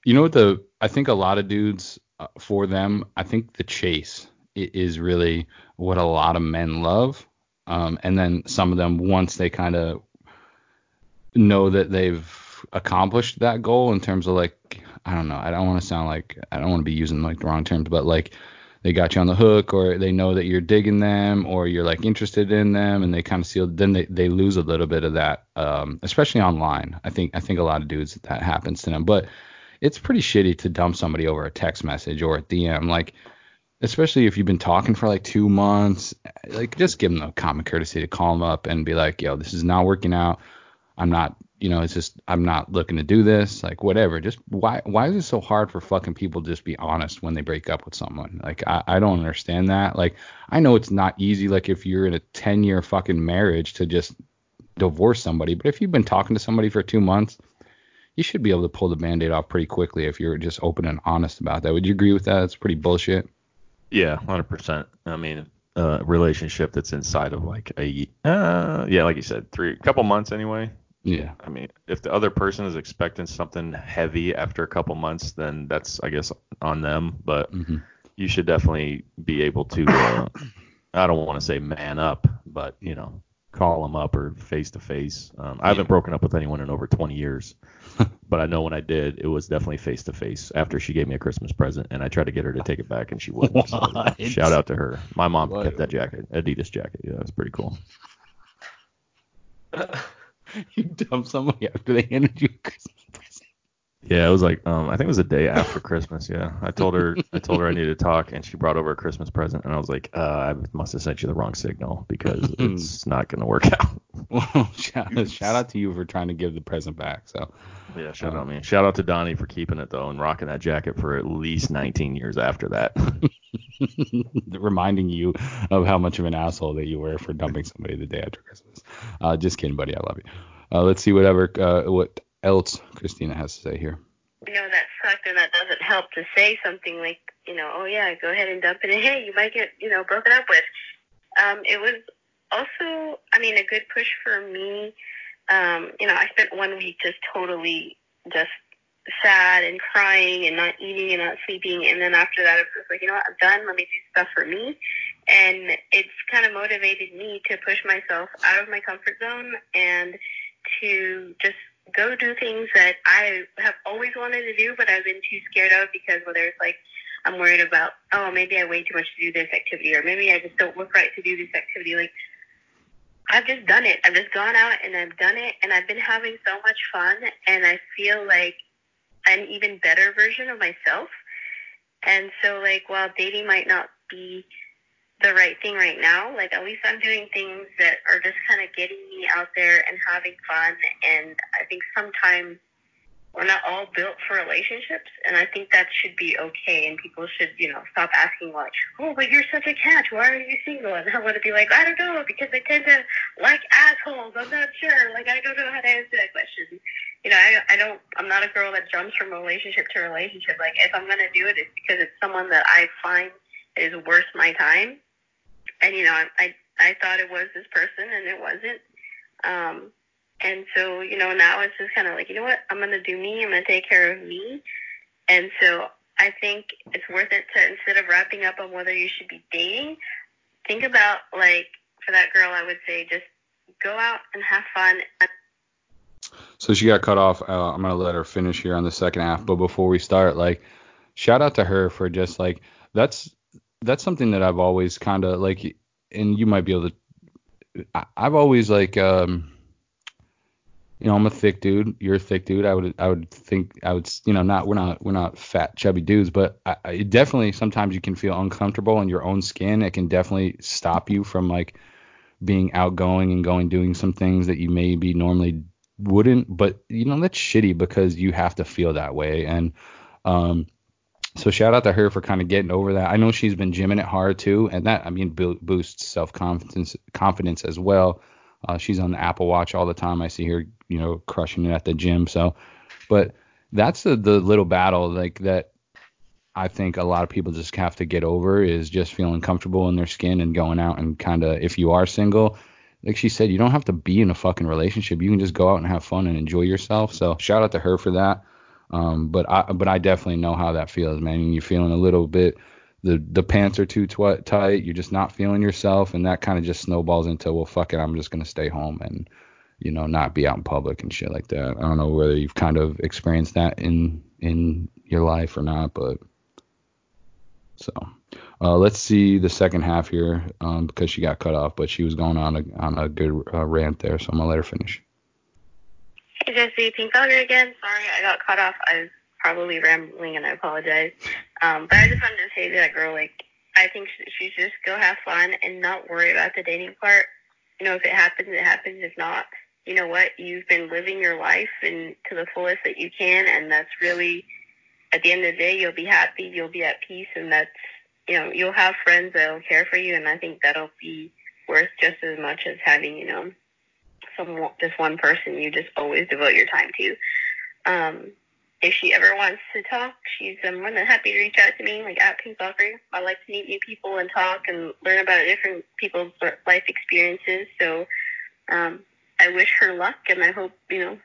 you know what the I think a lot of dudes uh, for them, I think the chase is really what a lot of men love. Um, and then some of them once they kind of know that they've accomplished that goal in terms of like I don't know, I don't want to sound like I don't want to be using like the wrong terms, but like they got you on the hook or they know that you're digging them or you're like interested in them and they kind of seal then they, they lose a little bit of that um, especially online. I think i think a lot of dudes that happens to them. But it's pretty shitty to dump somebody over a text message or a dm like especially if you've been talking for like two months like just give them the common courtesy to call them up and be like yo this is not working out. I'm not you know it's just i'm not looking to do this like whatever. Just why why is it so hard for fucking people to just be honest when they break up with someone? Like i, I don't understand that. Like i know it's not easy like if you're in a 10 year fucking marriage to just divorce somebody but if you've been talking to somebody for two months you should be able to pull the band-aid off pretty quickly if you're just open and honest about that. Would you agree with that? It's pretty bullshit Yeah, hundred percent. I mean, a relationship that's inside of like a uh, yeah, like you said, three couple months anyway. yeah I mean, if the other person is expecting something heavy after a couple months, then that's I guess on them. But hmm you should definitely be able to. Uh, I don't want to say man up, but you know, call them up or face to face. Um, I haven't broken up with anyone in over 20 years, but I know when I did, it was definitely face to face after she gave me a Christmas present, and I tried to get her to take it back, and she wouldn't. So, shout out to her. My mom What? kept that jacket, Adidas jacket. Yeah, it's pretty cool. you dump somebody after they handed you a christmas present Yeah, it was like um, I think it was a day after Christmas. Yeah, I told her I told her I needed to talk, and she brought over a Christmas present, and I was like, uh, I must have sent you the wrong signal because it's not gonna work out. well shout, shout out to you for trying to give the present back so Yeah, shout out me. Shout out to Donnie for keeping it though and rocking that jacket for at least 19 years after that. reminding you of how much of an asshole that you were for dumping somebody the day after Christmas. Uh, just kidding, buddy. I love you. Uh, let's see whatever uh, what else Christina has to say here. you know that sucked and that doesn't help to say something like you know oh yeah go ahead and dump it and hey you might get you know broken up with. Um it was also i mean a good push for me. Um you know i spent one week just totally just sad and crying and not eating and not sleeping. And then after that it was like you know what? I'm done. Let me do stuff for me. And it's kind of motivated me to push myself out of my comfort zone and to just go do things that I have always wanted to do, but I've been too scared of because whether it's like I'm worried about, oh, maybe I weigh too much to do this activity, or maybe I just don't look right to do this activity. Like, I've just done it. I've just gone out and I've done it, and I've been having so much fun, and I feel like an even better version of myself. And so, like, while dating might not be the right thing right now. Like at least I'm doing things that are just kind of getting me out there and having fun. And I think sometimes we're not all built for relationships, and I think that should be okay. And people should, you know, stop asking like, "Oh, but you're such a catch. Why are you single?" And I want to be like, "I don't know, because I tend to like assholes. I'm not sure. Like I don't know how to answer that question." You know, I, I don't. I'm not a girl that jumps from relationship to relationship. Like if I'm gonna do it, it's because it's someone that I find is worth my time and you know, I, I I thought it was this person, and it wasn't. Um, and so you know, now it's just kind of like, you know what, I'm gonna do me. I'm gonna take care of me. And so I think it's worth it to instead of wrapping up on whether you should be dating, think about like for that girl, I would say just go out and have fun. So she got cut off. Uh, I'm gonna let her finish here on the second half. But before we start, like, shout out to her for just like that's that's something that I've always kind of like, and you might be able to. I, I've always like, um, you know, I'm a thick dude. You're a thick dude. I would I would think I would you know not we're not we're not fat chubby dudes, but I, I definitely sometimes you can feel uncomfortable in your own skin. It can definitely stop you from like being outgoing and going doing some things that you maybe normally wouldn't, but you know that's shitty because you have to feel that way. And um, so shout out to her for kind of getting over that. I know she's been gymming it hard too, and that I mean bo- boosts self confidence confidence as well. Uh, she's on the Apple Watch all the time. I see her, you know, crushing it at the gym. So, but that's the the little battle like that I think a lot of people just have to get over is just feeling comfortable in their skin and going out and kind of if you are single, like she said, you don't have to be in a fucking relationship. You can just go out and have fun and enjoy yourself. So shout out to her for that. Um, but I but I definitely know how that feels, man. And you're feeling a little bit the the pants are too tight. You're just not feeling yourself, and that kind of just snowballs into well, fuck it, I'm just gonna stay home and you know not be out in public and shit like that. I don't know whether you've kind of experienced that in in your life or not, but so uh, let's see the second half here um, because she got cut off, but she was going on a on a good uh, rant there, so I'm gonna let her finish. Hey Jesse, Pink Fogger again. Sorry, I got cut off. I was probably rambling, and I apologize. Um, but I just wanted to say to that girl, like, I think she should just go have fun and not worry about the dating part. You know, if it happens, it happens. If not, you know what? You've been living your life and to the fullest that you can, and that's really, at the end of the day, you'll be happy, you'll be at peace, and that's, you know, you'll have friends that'll care for you, and I think that'll be worth just as much as having, you know, some just one person you just always devote your time to. Um, if she ever wants to talk, she's more than happy to reach out to me, like at Pink Soccer. I like to meet new people and talk and learn about different people's life experiences. So um, I wish her luck, and I hope you know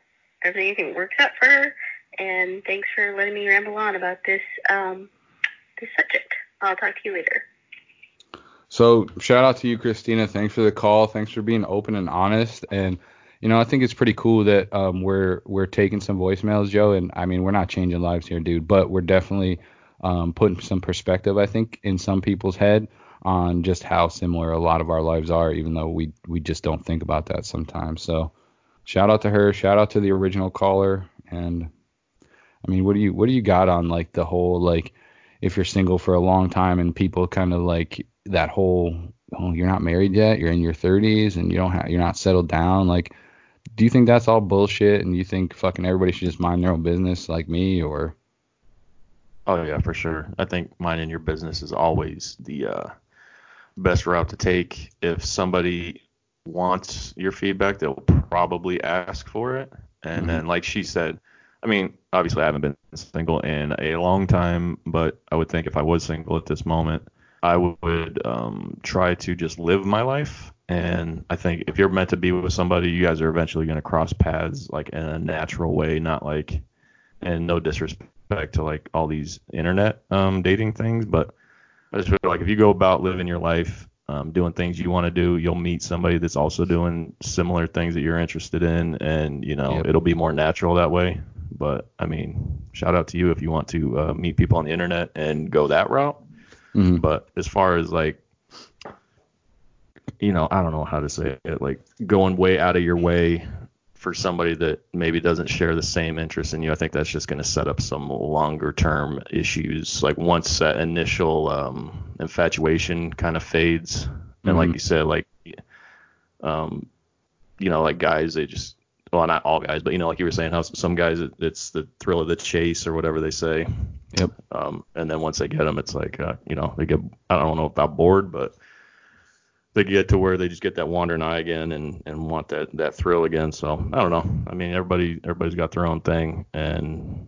everything works out for her. And thanks for letting me ramble on about this um, this subject. I'll talk to you later. So shout out to you, Christina. Thanks for the call. Thanks for being open and honest. And you know, I think it's pretty cool that um, we're we're taking some voicemails, Joe. And I mean, we're not changing lives here, dude, but we're definitely um, putting some perspective, I think, in some people's head on just how similar a lot of our lives are, even though we we just don't think about that sometimes. So shout out to her. Shout out to the original caller. And I mean, what do you what do you got on like the whole like if you're single for a long time and people kind of like that whole oh you're not married yet you're in your 30s and you don't have you're not settled down like do you think that's all bullshit and you think fucking everybody should just mind their own business like me or Oh yeah, for sure. I think minding your business is always the uh, best route to take. If somebody wants your feedback, they'll probably ask for it. And Mhm. then, like she said, I mean, obviously I haven't been single in a long time, but I would think if I was single at this moment, I would um, try to just live my life. And I think if you're meant to be with somebody, you guys are eventually going to cross paths like in a natural way, not like, and no disrespect to like all these internet um, dating things, but I just feel like if you go about living your life, um, doing things you want to do, you'll meet somebody that's also doing similar things that you're interested in, and you know Yep. it'll be more natural that way. But I mean, shout out to you if you want to uh, meet people on the internet and go that route. Mhm. But as far as like, you know, I don't know how to say it, like going way out of your way for somebody that maybe doesn't share the same interest in you, I think that's just going to set up some longer term issues. Like once that initial um, infatuation kind of fades, and like Mhm. you said, like, um, you know, like guys, they just, well, not all guys, but you know, like you were saying, how some guys, it, it's the thrill of the chase or whatever they say. Yep. Um, and then once they get them, it's like, uh, you know, they get, I don't know about bored, but they get to where they just get that wandering eye again and, and want that, that thrill again. So I don't know. I mean, everybody, everybody's got their own thing and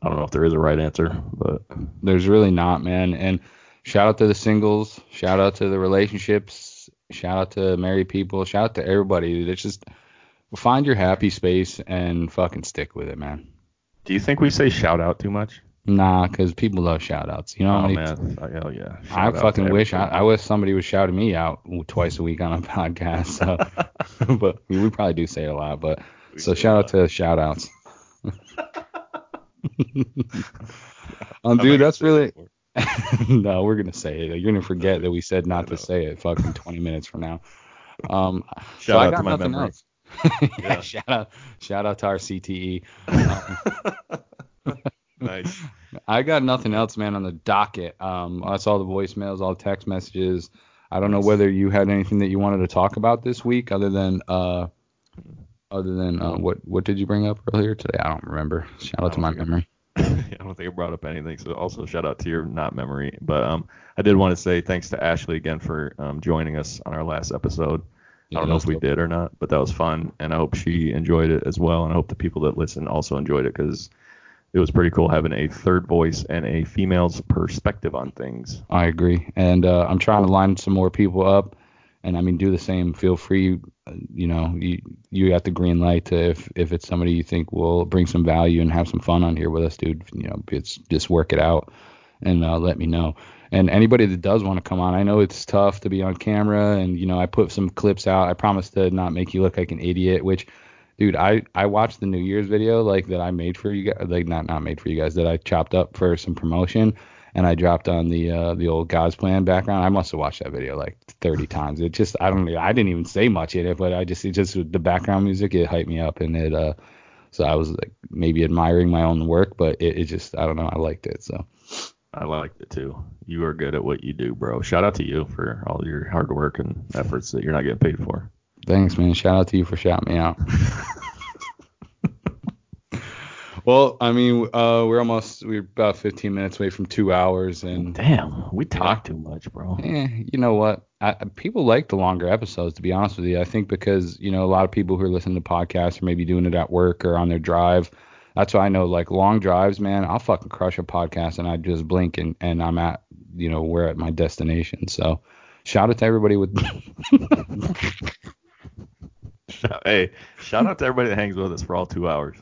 I don't know if there is a right answer, but there's really not man and shout out to the singles shout out to the relationships shout out to married people shout out to everybody it's just find your happy space and fucking stick with it man do you think we say shout out too much? nah because people love shout outs you know oh man. Oh, hell yeah. I Shout out to fucking wish I. I wish somebody was shouting me out twice a week on a podcast. So, but we, we probably do say it a lot. But We so shout out to shout outs. um, dude, that's really no. We're gonna say it. You're gonna forget that we said not to say it. Fucking 20 minutes from now. Um, so Shout I out got to my nothing memory. else. Yeah, Yeah. shout out, shout out to our CTE. Um, nice. I got nothing else, man, on the docket. Um, I saw the voicemails, all the text messages. I don't know whether you had anything that you wanted to talk about this week, other than uh, other than uh, what what did you bring up earlier today? I don't remember. Shout out to my memory. I don't think I brought up anything. So also shout out to your not memory. But um, I did want to say thanks to Ashley again for um, joining us on our last episode. I don't know if we did or not, but that was fun, and I hope she enjoyed it as well, and I hope the people that listen also enjoyed it because it was pretty cool having a third voice and a female's perspective on things. I agree, and uh, I'm trying to line some more people up, and I mean do the same. Feel free, you know, you you got the green light to if if it's somebody you think will bring some value and have some fun on here with us, dude. You know, it's just work it out and uh, let me know. And anybody that does want to come on, I know it's tough to be on camera, and you know I put some clips out. I promise to not make you look like an idiot. Which, dude, I I watched the New Year's video like that I made for you guys, like not not made for you guys that I chopped up for some promotion, and I dropped on the uh, the old God's Plan background. I must have watched that video like 30 times. It just I don't I didn't even say much in it, but I just it just the background music it hyped me up and it uh so I was like maybe admiring my own work, but it, it just I don't know I liked it so. I liked it too. You are good at what you do, bro. Shout out to you for all your hard work and efforts that you're not getting paid for. Thanks, man. Shout out to you for shouting me out. well, I mean, uh, we're almost we're about 15 minutes away from two hours, and Damn, we talk too much, bro. eh, you know what? I, people like the longer episodes, to be honest with you. I think because you know a lot of people who are listening to podcasts are maybe doing it at work or on their drive. That's why I know like long drives, man. I'll fucking crush a podcast and I just blink and and I'm at you know we're at my destination. So shout out to everybody with. Hey, shout out to everybody that hangs with us for all two hours.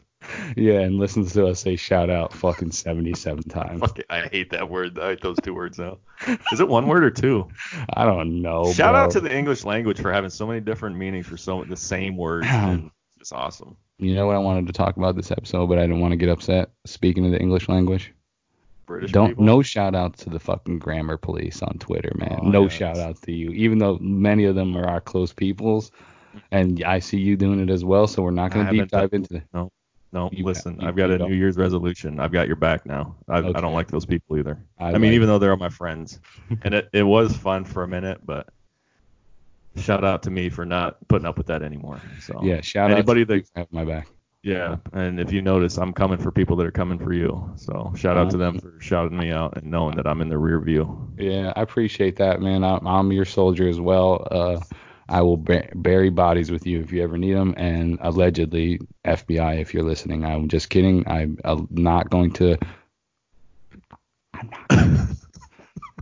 yeah, and listens to us say shout out fucking 77 times. Fuck it, I hate that word. I hate those two words now. Is it one word or two? I don't know. Shout bro. out to the English language for having so many different meanings for so the same words. and it's awesome. You know what I wanted to talk about this episode, but I didn't want to get upset. Speaking of the English language, British don't people. no shout out to the fucking grammar police on Twitter, man. Oh, no yeah, shout out to you, even though many of them are our close peoples, and I see you doing it as well. So we're not going to deep done- dive into. It. No, no. You- listen, I've got a don't? New Year's resolution. I've got your back now. I, I don't like those people either. I I, mean, like- even though they're all my friends, and it, it was fun for a minute, but shout out to me for not putting up with that anymore. So Yeah, shout anybody out anybody that for my back. yeah, and if you notice, I'm coming for people that are coming for you. So shout out to them for shouting me out and knowing that I'm in the rear view. Yeah, I appreciate that, man. I'm, I'm your soldier as well. Uh, I will bury bodies with you if you ever need them. And allegedly, FBI, if you're listening, I'm just kidding. I'm, uh not going to. I'm not.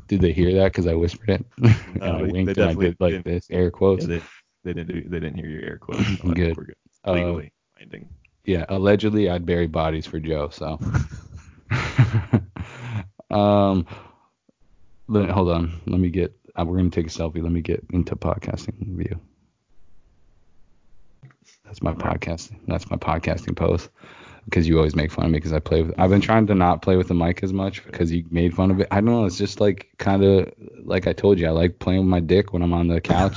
Did they hear that? Because I whispered it. and I winked they and I did like this, air quotes. Yeah, they, they didn't do, they didn't hear your air quotes. So Good. good. Uh, Legally binding. Yeah, allegedly I'd bury bodies for Joe. So, um, let, hold on. Let me get. Uh, we're gonna take a selfie. Let me get into podcasting view. That's my podcasting. That's my podcasting pose. Because you always make fun of me because I play with. I've been trying to not play with the mic as much because you made fun of it. I don't know. It's just like kind of like I told you. I like playing with my dick when I'm on the couch.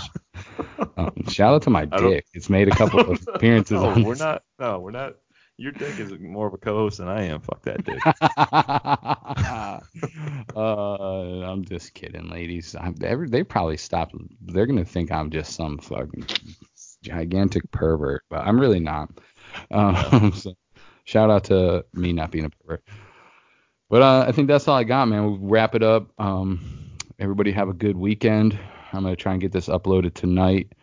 um, shout out to my don't- dick. It's made a couple of appearances. No, on we're this. not. No, we're not. Your dick is more of a co-host than I am. Fuck that dick. uh, I'm just kidding, ladies. I'm, every, they probably stopped. They're gonna think I'm just some fucking gigantic pervert, but I'm really not. Um, so shout out to me not being a pervert. But uh, I think that's all I got, man. We'll wrap it up. Um, everybody have a good weekend. I'm gonna try and get this uploaded tonight.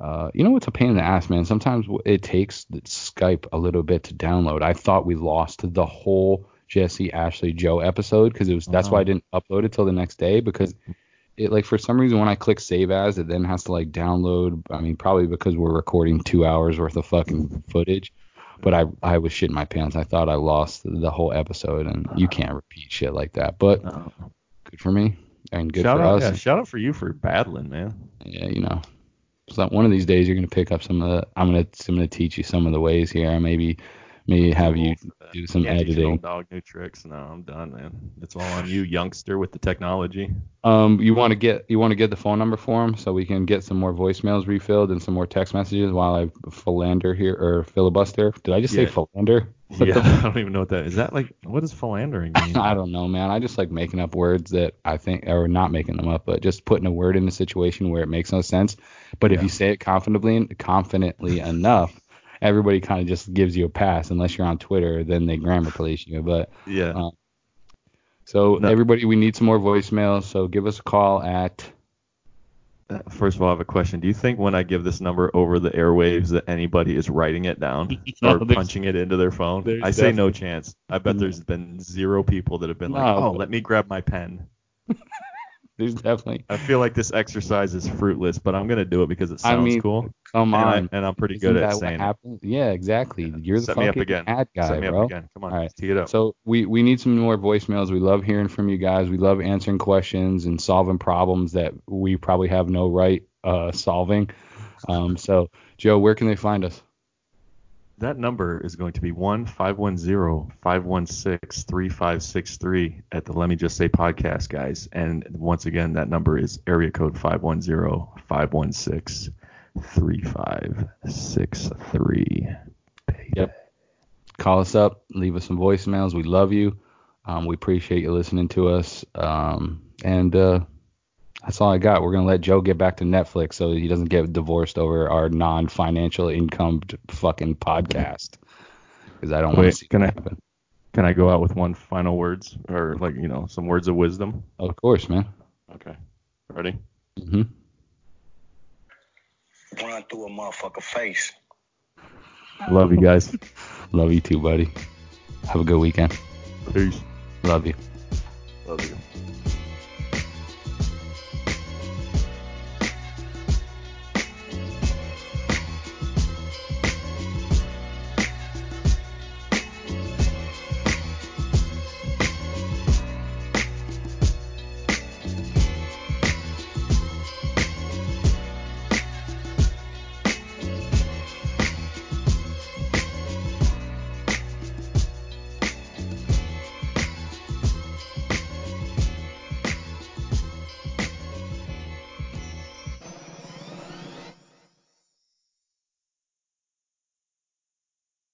Uh, you know what's a pain in the ass, man? Sometimes it takes Skype a little bit to download. I thought we lost the whole Jesse, Ashley, Joe episode because it was. That's why I didn't upload it till the next day because it like for some reason when I click save as, it then has to like download. I mean, probably because we're recording two hours worth of fucking footage. But I I was shitting my pants. I thought I lost the whole episode, and you uh-huh. can't repeat shit like that. But No. good for me and good shout for out, us. yeah, shout out for you for battling, man. yeah, you know. So one of these days you're gonna pick up some of the. I'm gonna I'm gonna teach you some of the ways here. Maybe maybe have you do some Can't editing. dog new tricks. No, I'm done, man. It's all on you, youngster, with the technology. Um, you want to get you want to get the phone number for him so we can get some more voicemails refilled and some more text messages while I philander here or filibuster. Did I just say philander? What yeah, the I don't even know what that is. That like what does philandering mean? I don't know, man. I just like making up words that I think, or not making them up, but just putting a word in a situation where it makes no sense. But if you say it confidently, confidently enough, everybody kind of just gives you a pass unless you're on Twitter, then they grammar police you. But Yeah. uh, so No. everybody, we need some more voicemails. So give us a call at Uh, First of all, I have a question. Do you think when I give this number over the airwaves that anybody is writing it down No, or punching it into their phone? I say no chance. I bet there's been zero people that have been like, "Oh, let me grab my pen." There's definitely. I feel like this exercise is fruitless, but I'm gonna do it because it I sounds mean, cool, Come and, I, on. and I'm pretty Isn't good at saying it. Yeah, exactly. You're the Set me up fucking again. ad guy, Set me bro. up again. Come on, All right. tee it up. So we we need some more voicemails. We love hearing from you guys. We love answering questions and solving problems that we probably have no right uh, solving. Um, so Joe, where can they find us? That number is going to be one five one zero five one six three five six three at the Let Me Just Say podcast, guys. And once again, that number is area code five one zero five one six three five six three. Yep. Call us up. Leave us some voicemails. We love you. Um, we appreciate you listening to us. Um, and uh, that's all I got. We're gonna let Joe get back to Netflix so he doesn't get divorced over our non-financial income fucking podcast. Because I don't want Wait, to see can that I- happen. Can I go out with one final words or like you know some words of wisdom? Of course, man. Okay, ready? Mm-hmm. Run through a motherfucker face. Love you guys. Love you too, buddy. Have a good weekend. Peace. Love you. Love you.